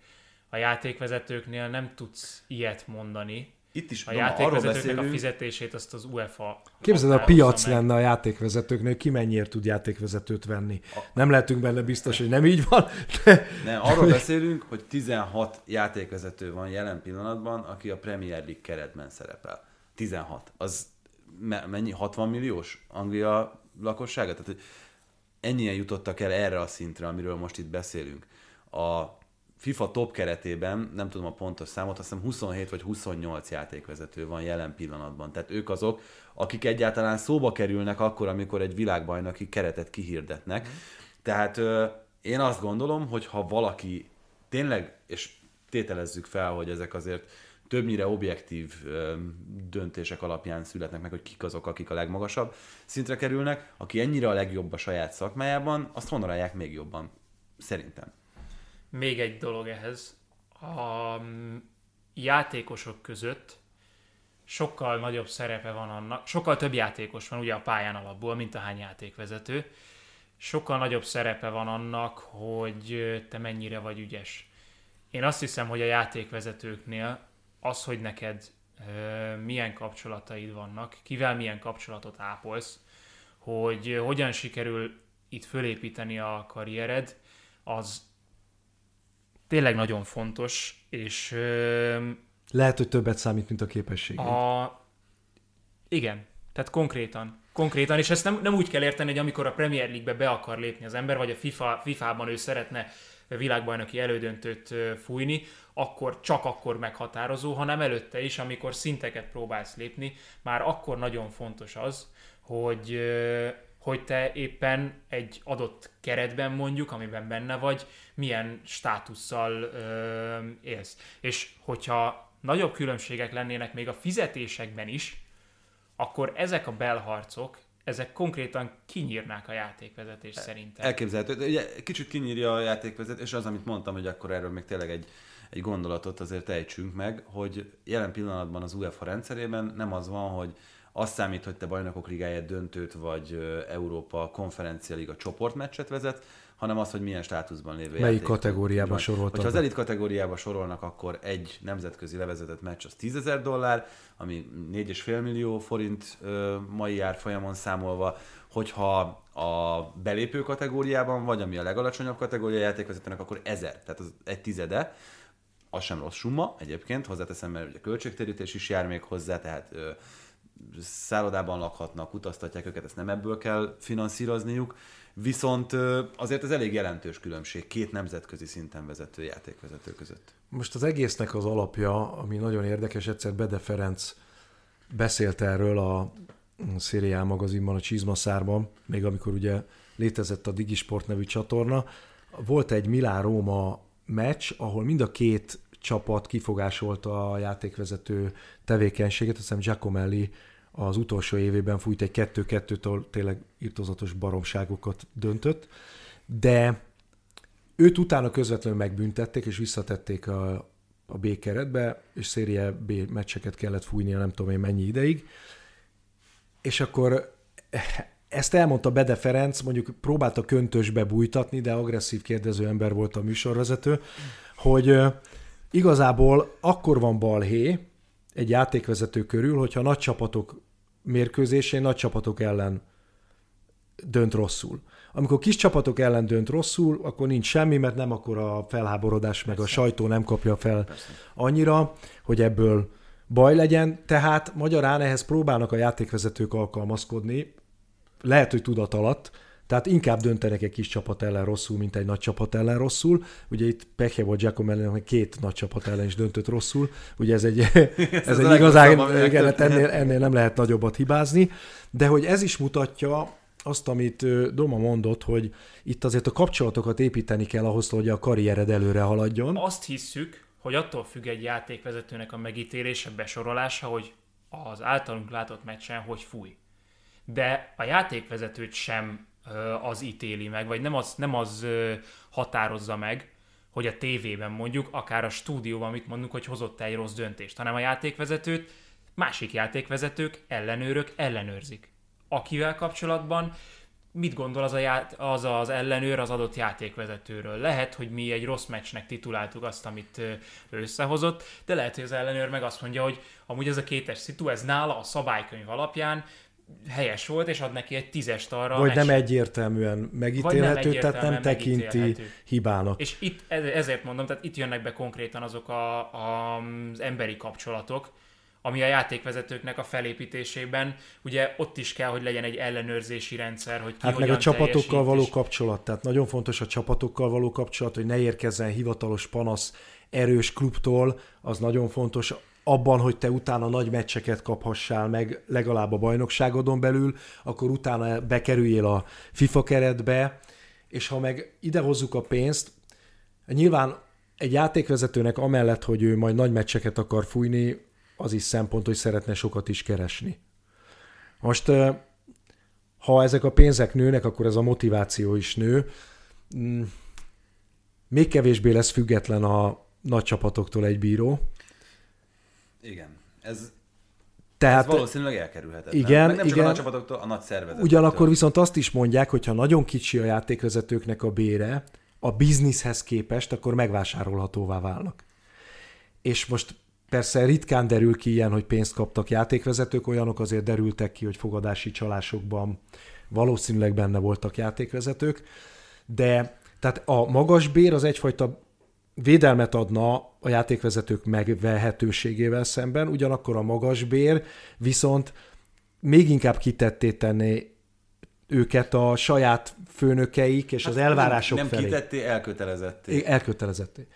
A játékvezetőknél nem tudsz ilyet mondani, itt is a játékvezetőknek a fizetését azt az UEFA Képzeld, a piac meg. lenne a játékvezetőknél, ki mennyiért tud játékvezetőt venni. A... Nem lehetünk benne biztos, hogy nem így van. De... Nem, arról beszélünk, hogy 16 játékvezető van jelen pillanatban, aki a Premier League keretben szerepel. 16. Az mennyi? 60 milliós Anglia lakossága? Tehát, hogy ennyien jutottak el erre a szintre, amiről most itt beszélünk. A FIFA top keretében, nem tudom a pontos számot, azt hiszem 27 vagy 28 játékvezető van jelen pillanatban. Tehát ők azok, akik egyáltalán szóba kerülnek akkor, amikor egy világbajnoki keretet kihirdetnek. Mm. Tehát ö, én azt gondolom, hogy ha valaki tényleg, és tételezzük fel, hogy ezek azért többnyire objektív ö, döntések alapján születnek meg, hogy kik azok, akik a legmagasabb szintre kerülnek, aki ennyire a legjobb a saját szakmájában, azt honorálják még jobban. Szerintem. Még egy dolog ehhez. A mm, játékosok között sokkal nagyobb szerepe van annak, sokkal több játékos van ugye a pályán alapból, mint a hány játékvezető. Sokkal nagyobb szerepe van annak, hogy te mennyire vagy ügyes. Én azt hiszem, hogy a játékvezetőknél az, hogy neked milyen kapcsolataid vannak, kivel milyen kapcsolatot ápolsz, hogy hogyan sikerül itt fölépíteni a karriered, az tényleg nagyon fontos, és... Lehet, hogy többet számít, mint a képesség. A... Igen, tehát konkrétan. Konkrétan, és ezt nem, nem úgy kell érteni, hogy amikor a Premier League-be be akar lépni az ember, vagy a FIFA, FIFA-ban ő szeretne világbajnoki elődöntőt fújni, akkor csak akkor meghatározó, hanem előtte is, amikor szinteket próbálsz lépni, már akkor nagyon fontos az, hogy hogy te éppen egy adott keretben mondjuk, amiben benne vagy, milyen státusszal ö, élsz. És hogyha nagyobb különbségek lennének még a fizetésekben is, akkor ezek a belharcok, ezek konkrétan kinyírnák a játékvezetést szerintem. Elképzelhető. Ugye kicsit kinyírja a játékvezetés, és az, amit mondtam, hogy akkor erről még tényleg egy, egy gondolatot azért ejtsünk meg, hogy jelen pillanatban az UEFA rendszerében nem az van, hogy azt számít, hogy te bajnokok ligáját döntőt, vagy Európa konferencia liga csoportmeccset vezet, hanem az, hogy milyen státuszban lévő Melyik játék. kategóriába soroltak? Ha az elit kategóriába sorolnak, akkor egy nemzetközi levezetett meccs az 10 ezer dollár, ami 4,5 millió forint mai árfolyamon számolva, hogyha a belépő kategóriában vagy, ami a legalacsonyabb kategória játékvezetőnek, akkor 1000, tehát az egy tizede, az sem rossz summa egyébként, hozzáteszem, mert ugye költségtérítés is jár még hozzá, tehát szállodában lakhatnak, utaztatják őket, ezt nem ebből kell finanszírozniuk. Viszont azért ez elég jelentős különbség két nemzetközi szinten vezető játékvezető között. Most az egésznek az alapja, ami nagyon érdekes, egyszer Bede Ferenc beszélt erről a Szériá magazinban, a Csizmaszárban, még amikor ugye létezett a Digisport nevű csatorna. Volt egy Milán-Róma meccs, ahol mind a két csapat kifogásolta a játékvezető tevékenységet, azt hiszem Giacomelli az utolsó évében fújt egy 2-2-től tényleg írtozatos baromságokat döntött, de őt utána közvetlenül megbüntették, és visszatették a, a B keretbe, és széria B meccseket kellett fújnia nem tudom én mennyi ideig. És akkor ezt elmondta Bede Ferenc, mondjuk próbálta köntösbe bújtatni, de agresszív kérdező ember volt a műsorvezető, hogy igazából akkor van balhé egy játékvezető körül, hogyha nagy csapatok mérkőzésén nagy csapatok ellen dönt rosszul. Amikor kis csapatok ellen dönt rosszul, akkor nincs semmi, mert nem akkor a felháborodás, meg Persze. a sajtó nem kapja fel Persze. annyira, hogy ebből baj legyen. Tehát magyarán ehhez próbálnak a játékvezetők alkalmazkodni, lehet, hogy tudat alatt, tehát inkább döntenek egy kis csapat ellen rosszul, mint egy nagy csapat ellen rosszul. Ugye itt pekje volt Giacomelli, hogy két nagy csapat ellen is döntött rosszul. Ugye ez egy, ez egy igazán, igen, hát ennél, ennél nem lehet nagyobbat hibázni. De hogy ez is mutatja azt, amit Doma mondott, hogy itt azért a kapcsolatokat építeni kell ahhoz, hogy a karriered előre haladjon. Azt hisszük, hogy attól függ egy játékvezetőnek a megítélése, besorolása, hogy az általunk látott meccsen hogy fúj. De a játékvezetőt sem az ítéli meg, vagy nem az, nem az határozza meg, hogy a tévében mondjuk, akár a stúdióban amit mondunk, hogy hozott egy rossz döntést, hanem a játékvezetőt másik játékvezetők, ellenőrök ellenőrzik. Akivel kapcsolatban mit gondol az, a ját, az az ellenőr az adott játékvezetőről. Lehet, hogy mi egy rossz meccsnek tituláltuk azt, amit összehozott, de lehet, hogy az ellenőr meg azt mondja, hogy amúgy ez a kétes szitu, ez nála a szabálykönyv alapján helyes volt, és ad neki egy tízest arra. Vagy nem egyértelműen megítélhető, nem egyértelműen tehát nem tekinti hibának. És itt ezért mondom, tehát itt jönnek be konkrétan azok a, a, az emberi kapcsolatok, ami a játékvezetőknek a felépítésében, ugye ott is kell, hogy legyen egy ellenőrzési rendszer, hogy ki Hát meg a csapatokkal való kapcsolat, tehát nagyon fontos a csapatokkal való kapcsolat, hogy ne érkezzen hivatalos panasz erős klubtól, az nagyon fontos abban, hogy te utána nagy meccseket kaphassál meg legalább a bajnokságodon belül, akkor utána bekerüljél a FIFA keretbe, és ha meg idehozzuk a pénzt, nyilván egy játékvezetőnek amellett, hogy ő majd nagy meccseket akar fújni, az is szempont, hogy szeretne sokat is keresni. Most, ha ezek a pénzek nőnek, akkor ez a motiváció is nő. Mm, még kevésbé lesz független a nagy csapatoktól egy bíró, igen. Ez, tehát, ez valószínűleg elkerülhetetlen. Igen, Meg nem igen. csak a nagy csapatoktól, a nagy szervezetektől. Ugyanakkor viszont azt is mondják, hogy ha nagyon kicsi a játékvezetőknek a bére, a bizniszhez képest, akkor megvásárolhatóvá válnak. És most persze ritkán derül ki ilyen, hogy pénzt kaptak játékvezetők, olyanok azért derültek ki, hogy fogadási csalásokban valószínűleg benne voltak játékvezetők, de tehát a magas bér az egyfajta védelmet adna a játékvezetők megvehetőségével szemben, ugyanakkor a magas bér viszont még inkább kitetté tenné őket a saját főnökeik és hát az elvárások nem, nem felé. Nem kitetté, elkötelezetté. Elkötelezetté.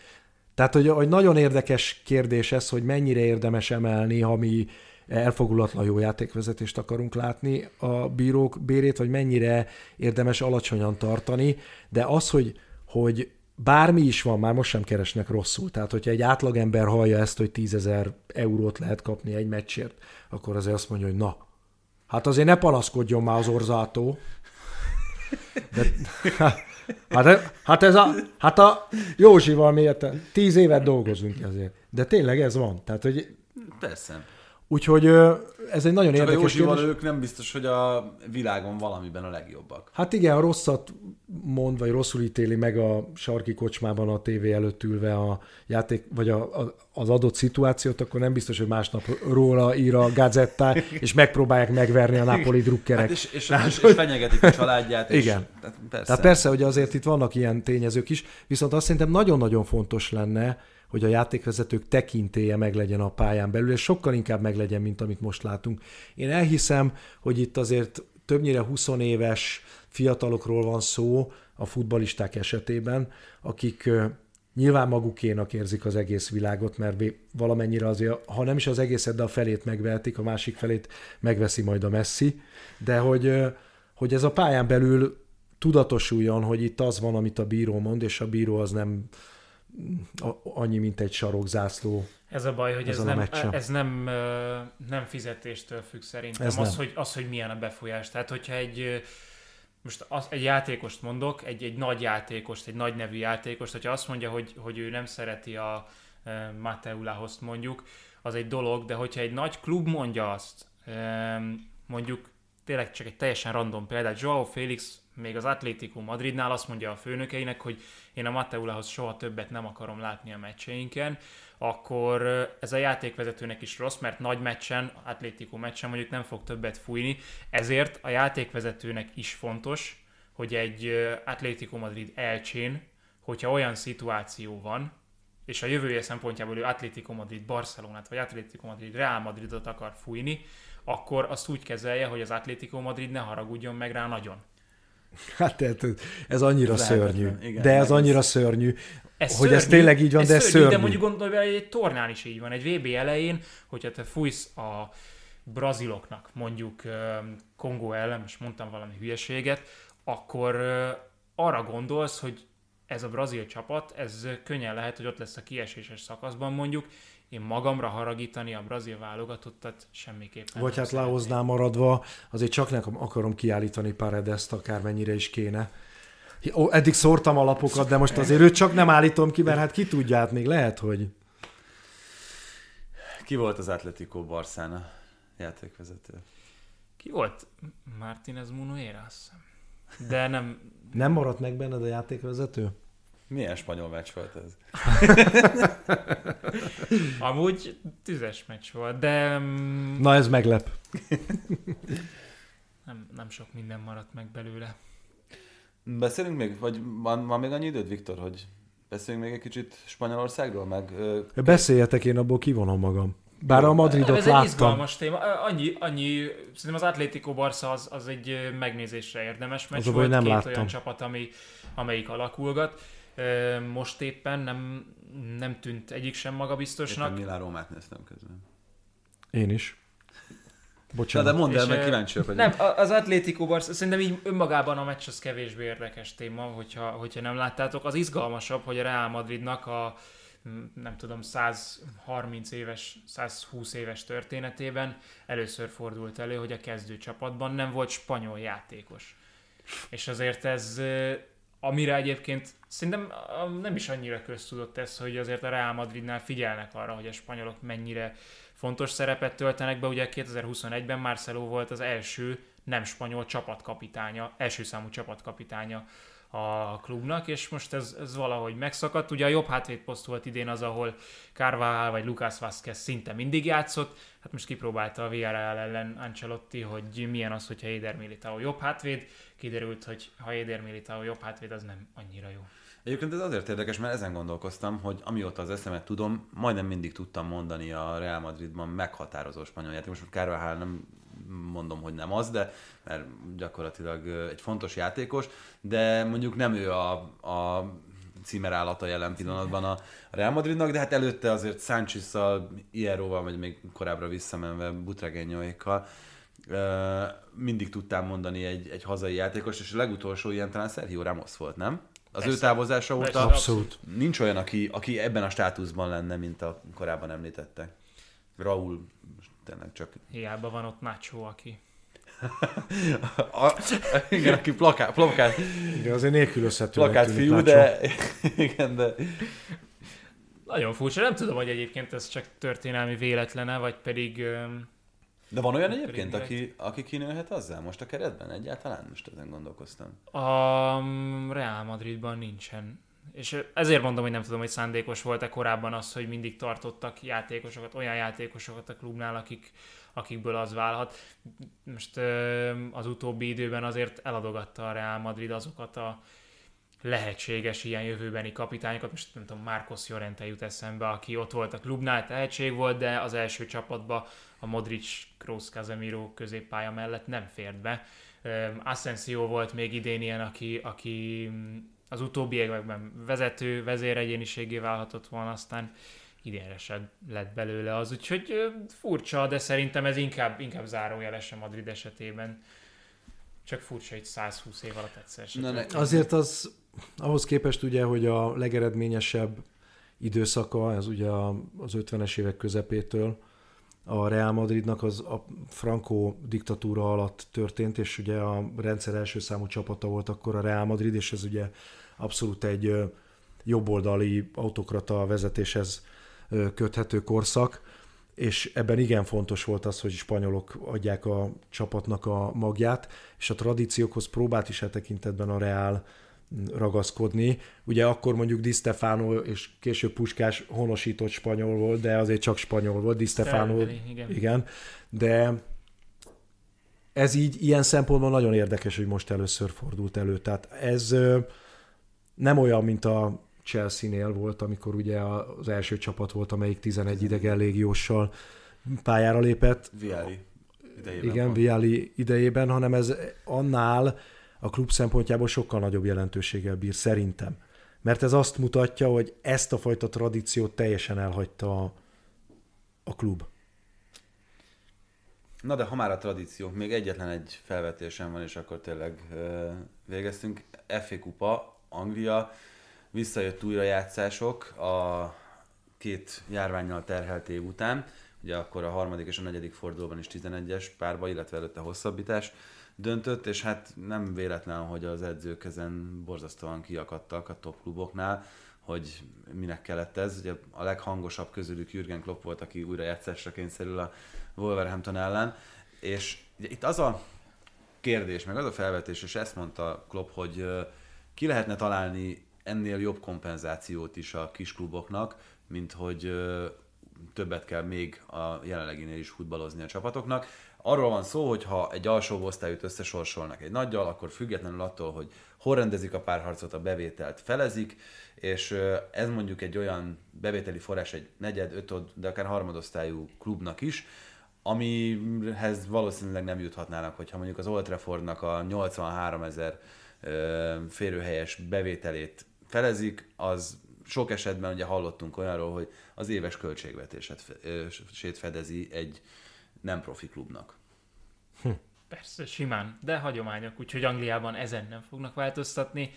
Tehát, hogy, hogy nagyon érdekes kérdés ez, hogy mennyire érdemes emelni, ha mi elfogulatlan jó játékvezetést akarunk látni a bírók bérét, vagy mennyire érdemes alacsonyan tartani, de az, hogy, hogy bármi is van, már most sem keresnek rosszul. Tehát, hogyha egy átlagember hallja ezt, hogy tízezer eurót lehet kapni egy meccsért, akkor azért azt mondja, hogy na, hát azért ne panaszkodjon már az orzátó. De, hát, hát, ez a, hát a Józsival miért? Tíz évet dolgozunk ezért. De tényleg ez van. Tehát, hogy Persze. Úgyhogy ez egy nagyon Csak érdekes a kérdés. ők nem biztos, hogy a világon valamiben a legjobbak. Hát igen, a rosszat mond, vagy rosszul ítéli meg a sarki kocsmában a tévé előtt ülve a játék, vagy a, a, az adott szituációt, akkor nem biztos, hogy másnap róla ír a gazettá, és megpróbálják megverni a Napoli drukkerek. Hát és, és, és, és fenyegetik a családját. És, igen. Tehát persze. tehát persze, hogy azért itt vannak ilyen tényezők is, viszont azt szerintem nagyon-nagyon fontos lenne, hogy a játékvezetők tekintélye meglegyen a pályán belül, és sokkal inkább meglegyen, mint amit most látunk. Én elhiszem, hogy itt azért többnyire 20 éves fiatalokról van szó a futbalisták esetében, akik nyilván magukénak érzik az egész világot, mert valamennyire azért, ha nem is az egészet, de a felét megvehetik, a másik felét megveszi majd a Messi, de hogy, hogy ez a pályán belül tudatosuljon, hogy itt az van, amit a bíró mond, és a bíró az nem annyi, mint egy sarokzászló. Ez a baj, hogy ez nem, ez nem, nem fizetéstől függ szerintem. Ez az, nem. hogy, az, hogy milyen a befolyás. Tehát, hogyha egy most az, egy játékost mondok, egy, egy nagy játékost, egy nagy nevű játékost, hogyha azt mondja, hogy, hogy ő nem szereti a e, Mateulához mondjuk, az egy dolog, de hogyha egy nagy klub mondja azt, e, mondjuk tényleg csak egy teljesen random példát, Joao Félix még az Atlético Madridnál azt mondja a főnökeinek, hogy én a Mateulához soha többet nem akarom látni a meccseinken, akkor ez a játékvezetőnek is rossz, mert nagy meccsen, Atlético meccsen mondjuk nem fog többet fújni, ezért a játékvezetőnek is fontos, hogy egy Atlético Madrid elcsén, hogyha olyan szituáció van, és a jövője szempontjából ő Atlético Madrid Barcelonát, vagy Atlético Madrid Real Madridot akar fújni, akkor azt úgy kezelje, hogy az Atlético Madrid ne haragudjon meg rá nagyon. Hát ez annyira ez szörnyű. Igen, de ez annyira ez... szörnyű. Ez hogy szörnyű, ez tényleg így van, ez de ez szörnyű. szörnyű. De mondjuk gondolj hogy egy tornán is így van. Egy VB elején, hogyha te fújsz a braziloknak, mondjuk Kongó ellen, most mondtam valami hülyeséget, akkor arra gondolsz, hogy ez a brazil csapat, ez könnyen lehet, hogy ott lesz a kieséses szakaszban mondjuk, én magamra haragítani a brazil válogatottat semmiképpen Vagy hát Laosnál maradva, azért csak nem akarom kiállítani Paredeszt, akármennyire is kéne. Ó, eddig szórtam a lapokat, de most azért őt csak nem állítom ki, mert hát ki tudja, hát még lehet, hogy... Ki volt az Atletico Barszána játékvezető? Ki volt? Martínez Munuera, De nem... Nem maradt meg benned a játékvezető? Milyen spanyol meccs volt ez? Amúgy tüzes meccs volt, de... Mm, Na ez meglep. nem, nem sok minden maradt meg belőle. Beszélünk még, vagy van, van még annyi időd, Viktor, hogy beszéljünk még egy kicsit Spanyolországról, meg... Beszéljetek, én abból kivonom magam. Bár a Madridot ez láttam. Ez egy izgalmas téma. Annyi, annyi, szerintem az Atlético Barca az, az egy megnézésre érdemes meccs az volt, nem két láttam. olyan csapat, ami, amelyik alakulgat. Most éppen nem, nem tűnt egyik sem magabiztosnak. Éppen Milán Rómát néztem közben. Én is. Bocsánat. Na, de mondd el, meg kíváncsi vagyok. Nem, az Atlético Barca, szerintem így önmagában a meccs az kevésbé érdekes téma, hogyha, hogyha nem láttátok. Az izgalmasabb, hogy a Real Madridnak a nem tudom, 130 éves, 120 éves történetében először fordult elő, hogy a kezdő csapatban nem volt spanyol játékos. És azért ez amire egyébként szerintem nem is annyira köztudott ez, hogy azért a Real Madridnál figyelnek arra, hogy a spanyolok mennyire fontos szerepet töltenek be. Ugye 2021-ben Marcelo volt az első nem spanyol csapatkapitánya, első számú csapatkapitánya a klubnak, és most ez, ez valahogy megszakadt. Ugye a jobb hátvédposzt volt idén az, ahol Carvajal vagy Lucas Vázquez szinte mindig játszott, hát most kipróbálta a Villarreal ellen Ancelotti, hogy milyen az, hogyha Éder Militao jobb hátvéd, kiderült, hogy ha Éder Militao jobb hátvéd, az nem annyira jó. Egyébként ez azért érdekes, mert ezen gondolkoztam, hogy amióta az eszemet tudom, majdnem mindig tudtam mondani a Real Madridban meghatározó spanyol játék. Most Carvajal nem mondom, hogy nem az, de mert gyakorlatilag egy fontos játékos, de mondjuk nem ő a, a címerállata jelen pillanatban a Real Madridnak, de hát előtte azért Sánchez-szal, Ieróval, vagy még korábbra visszamenve Butragenyóékkal mindig tudtam mondani egy, egy hazai játékos, és a legutolsó ilyen talán Sergio Ramos volt, nem? Az Persze. ő távozása óta Abszolút. nincs olyan, aki, aki ebben a státuszban lenne, mint a korábban említette. Raúl tényleg csak... Hiába van ott Nacho, aki... a, igen, aki plakát, plakát, igen, azért nélkülözhető. Plakát fiú, de, igen, de... Nagyon furcsa, nem tudom, hogy egyébként ez csak történelmi véletlene, vagy pedig... De van olyan egyébként, aki, aki kinőhet azzal most a keretben egyáltalán? Most ezen gondolkoztam. A Real Madridban nincsen. És ezért mondom, hogy nem tudom, hogy szándékos volt-e korábban az, hogy mindig tartottak játékosokat, olyan játékosokat a klubnál, akik, akikből az válhat. Most az utóbbi időben azért eladogatta a Real Madrid azokat a lehetséges ilyen jövőbeni kapitányokat. Most nem tudom, Marcos Llorente jut eszembe, aki ott volt a klubnál, tehetség volt, de az első csapatba a Modric, Kroos, Casemiro középpálya mellett nem fért be. Asensio volt még idén ilyen, aki, aki az utóbbi években vezető, vezéregyéniségé válhatott volna, aztán idénre sem lett belőle az, úgyhogy furcsa, de szerintem ez inkább, inkább zárójeles a Madrid esetében. Csak furcsa, hogy 120 év alatt egyszer sem. Ne, Azért az ahhoz képest ugye, hogy a legeredményesebb időszaka, ez ugye az 50-es évek közepétől, a Real Madridnak az a Franco diktatúra alatt történt, és ugye a rendszer első számú csapata volt akkor a Real Madrid, és ez ugye abszolút egy jobboldali autokrata vezetéshez köthető korszak, és ebben igen fontos volt az, hogy spanyolok adják a csapatnak a magját, és a tradíciókhoz próbált is e tekintetben a Real ragaszkodni. Ugye akkor mondjuk Di Stefano és később Puskás honosított spanyol volt, de azért csak spanyol volt, Di Stefano, igen. igen. De ez így ilyen szempontból nagyon érdekes, hogy most először fordult elő. Tehát ez nem olyan, mint a Chelsea-nél volt, amikor ugye az első csapat volt, amelyik 11 idegen légióssal pályára lépett. Viali idejében. Igen, Viali idejében, hanem ez annál a klub szempontjából sokkal nagyobb jelentőséggel bír, szerintem. Mert ez azt mutatja, hogy ezt a fajta tradíciót teljesen elhagyta a, a klub. Na de ha már a tradíció, még egyetlen egy felvetésem van, és akkor tényleg végeztünk. FA Kupa, Anglia, visszajött újrajátszások a két járványjal terhelt év után, ugye akkor a harmadik és a negyedik fordulóban is 11-es párba, illetve előtte hosszabbítás döntött, és hát nem véletlen, hogy az edzők ezen borzasztóan kiakadtak a top kluboknál, hogy minek kellett ez. Ugye a leghangosabb közülük Jürgen Klopp volt, aki újra játszásra kényszerül a Wolverhampton ellen, és ugye itt az a kérdés, meg az a felvetés, és ezt mondta Klopp, hogy ki lehetne találni ennél jobb kompenzációt is a kiskluboknak, mint hogy többet kell még a jelenleginél is futballozni a csapatoknak. Arról van szó, hogy ha egy alsó osztályút összesorsolnak egy nagyjal, akkor függetlenül attól, hogy hol rendezik a párharcot, a bevételt felezik, és ez mondjuk egy olyan bevételi forrás egy negyed, ötöd, de akár harmadosztályú klubnak is, amihez valószínűleg nem juthatnának, hogyha mondjuk az Old Traffordnak a 83 ezer férőhelyes bevételét felezik, az sok esetben ugye hallottunk olyanról, hogy az éves költségvetését fedezi egy nem profi klubnak. Hm. Persze, simán, de hagyományok, úgyhogy Angliában ezen nem fognak változtatni.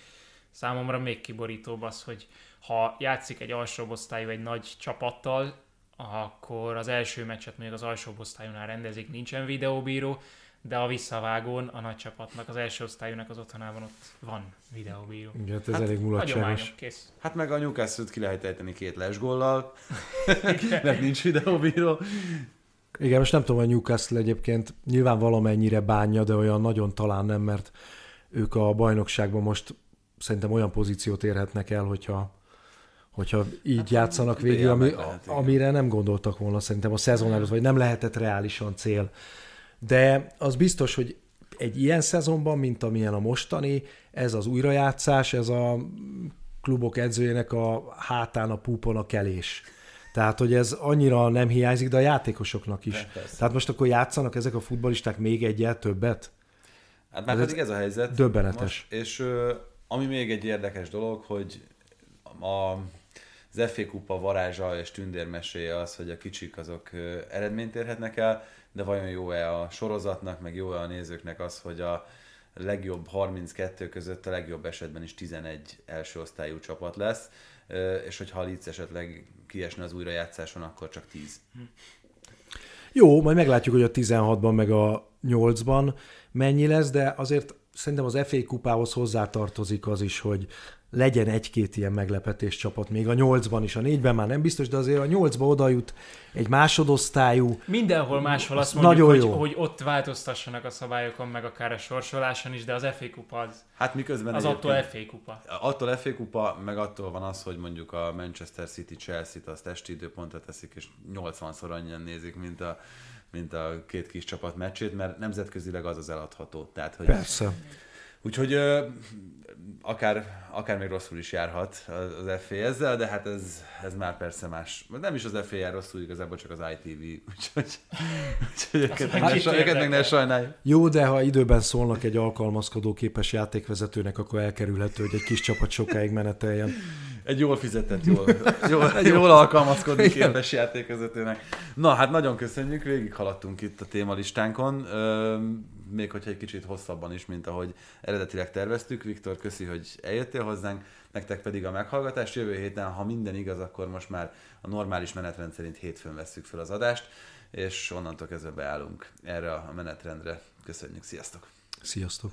Számomra még kiborítóbb az, hogy ha játszik egy alsóbb osztályú egy nagy csapattal, akkor az első meccset még az alsóbb osztályúnál rendezik, nincsen videóbíró, de a visszavágón a nagy csapatnak, az első osztályúnak az otthonában ott van videóbíró. Igen, hát ez hát elég mulatságos. kész. Hát meg a Newcastle-t ki lehet ejteni két lesgollal, mert nincs videóbíró. Igen, most nem tudom, hogy Newcastle egyébként nyilván valamennyire bánja, de olyan nagyon talán nem, mert ők a bajnokságban most szerintem olyan pozíciót érhetnek el, hogyha hogyha így hát, játszanak végül, ami, lehet, amire nem gondoltak volna szerintem a szezon előtt, vagy nem lehetett reálisan cél. De az biztos, hogy egy ilyen szezonban, mint amilyen a mostani, ez az újrajátszás, ez a klubok edzőjének a hátán, a púpon a kelés. Tehát, hogy ez annyira nem hiányzik, de a játékosoknak is. Persze. Tehát most akkor játszanak ezek a futbalisták még egyet többet? Hát már pedig ez a helyzet. Döbbenetes. Most, és ami még egy érdekes dolog, hogy a, az FA Kupa varázsa és tündérmeséje az, hogy a kicsik azok eredményt érhetnek el, de vajon jó-e a sorozatnak, meg jó-e a nézőknek az, hogy a legjobb 32 között a legjobb esetben is 11 első osztályú csapat lesz, és hogyha a Leeds esetleg kiesne az újrajátszáson, akkor csak 10. Jó, majd meglátjuk, hogy a 16-ban meg a 8-ban mennyi lesz, de azért szerintem az FA kupához hozzátartozik az is, hogy legyen egy-két ilyen meglepetés csapat, még a nyolcban is, a négyben már nem biztos, de azért a nyolcba oda jut egy másodosztályú. Mindenhol máshol azt mondjuk, nagyon hogy, jó. hogy ott változtassanak a szabályokon, meg akár a sorsoláson is, de az FA kupa az, hát miközben az attól FA kupa. Attól FA kupa, meg attól van az, hogy mondjuk a Manchester City Chelsea-t azt esti időpontra teszik, és 80-szor annyian nézik, mint a, mint a két kis csapat meccsét, mert nemzetközileg az az eladható. Tehát, hogy Persze Úgyhogy akár, akár még rosszul is járhat az FA ezzel, de hát ez, ez már persze más. Nem is az FA jár rosszul, igazából csak az ITV, úgyhogy, úgyhogy őket, meg ne, őket meg ne sajnáljuk. Jó, de ha időben szólnak egy alkalmazkodó képes játékvezetőnek, akkor elkerülhető, hogy egy kis csapat sokáig meneteljen. Egy jól fizetett, jól, jól, jól alkalmazkodni képes játékvezetőnek. Na, hát nagyon köszönjük, végig haladtunk itt a témalistánkon, Ö, még hogyha egy kicsit hosszabban is, mint ahogy eredetileg terveztük. Viktor, köszi, hogy eljöttél hozzánk, nektek pedig a meghallgatást. Jövő héten, ha minden igaz, akkor most már a normális menetrend szerint hétfőn vesszük fel az adást, és onnantól kezdve beállunk erre a menetrendre. Köszönjük, sziasztok! Sziasztok!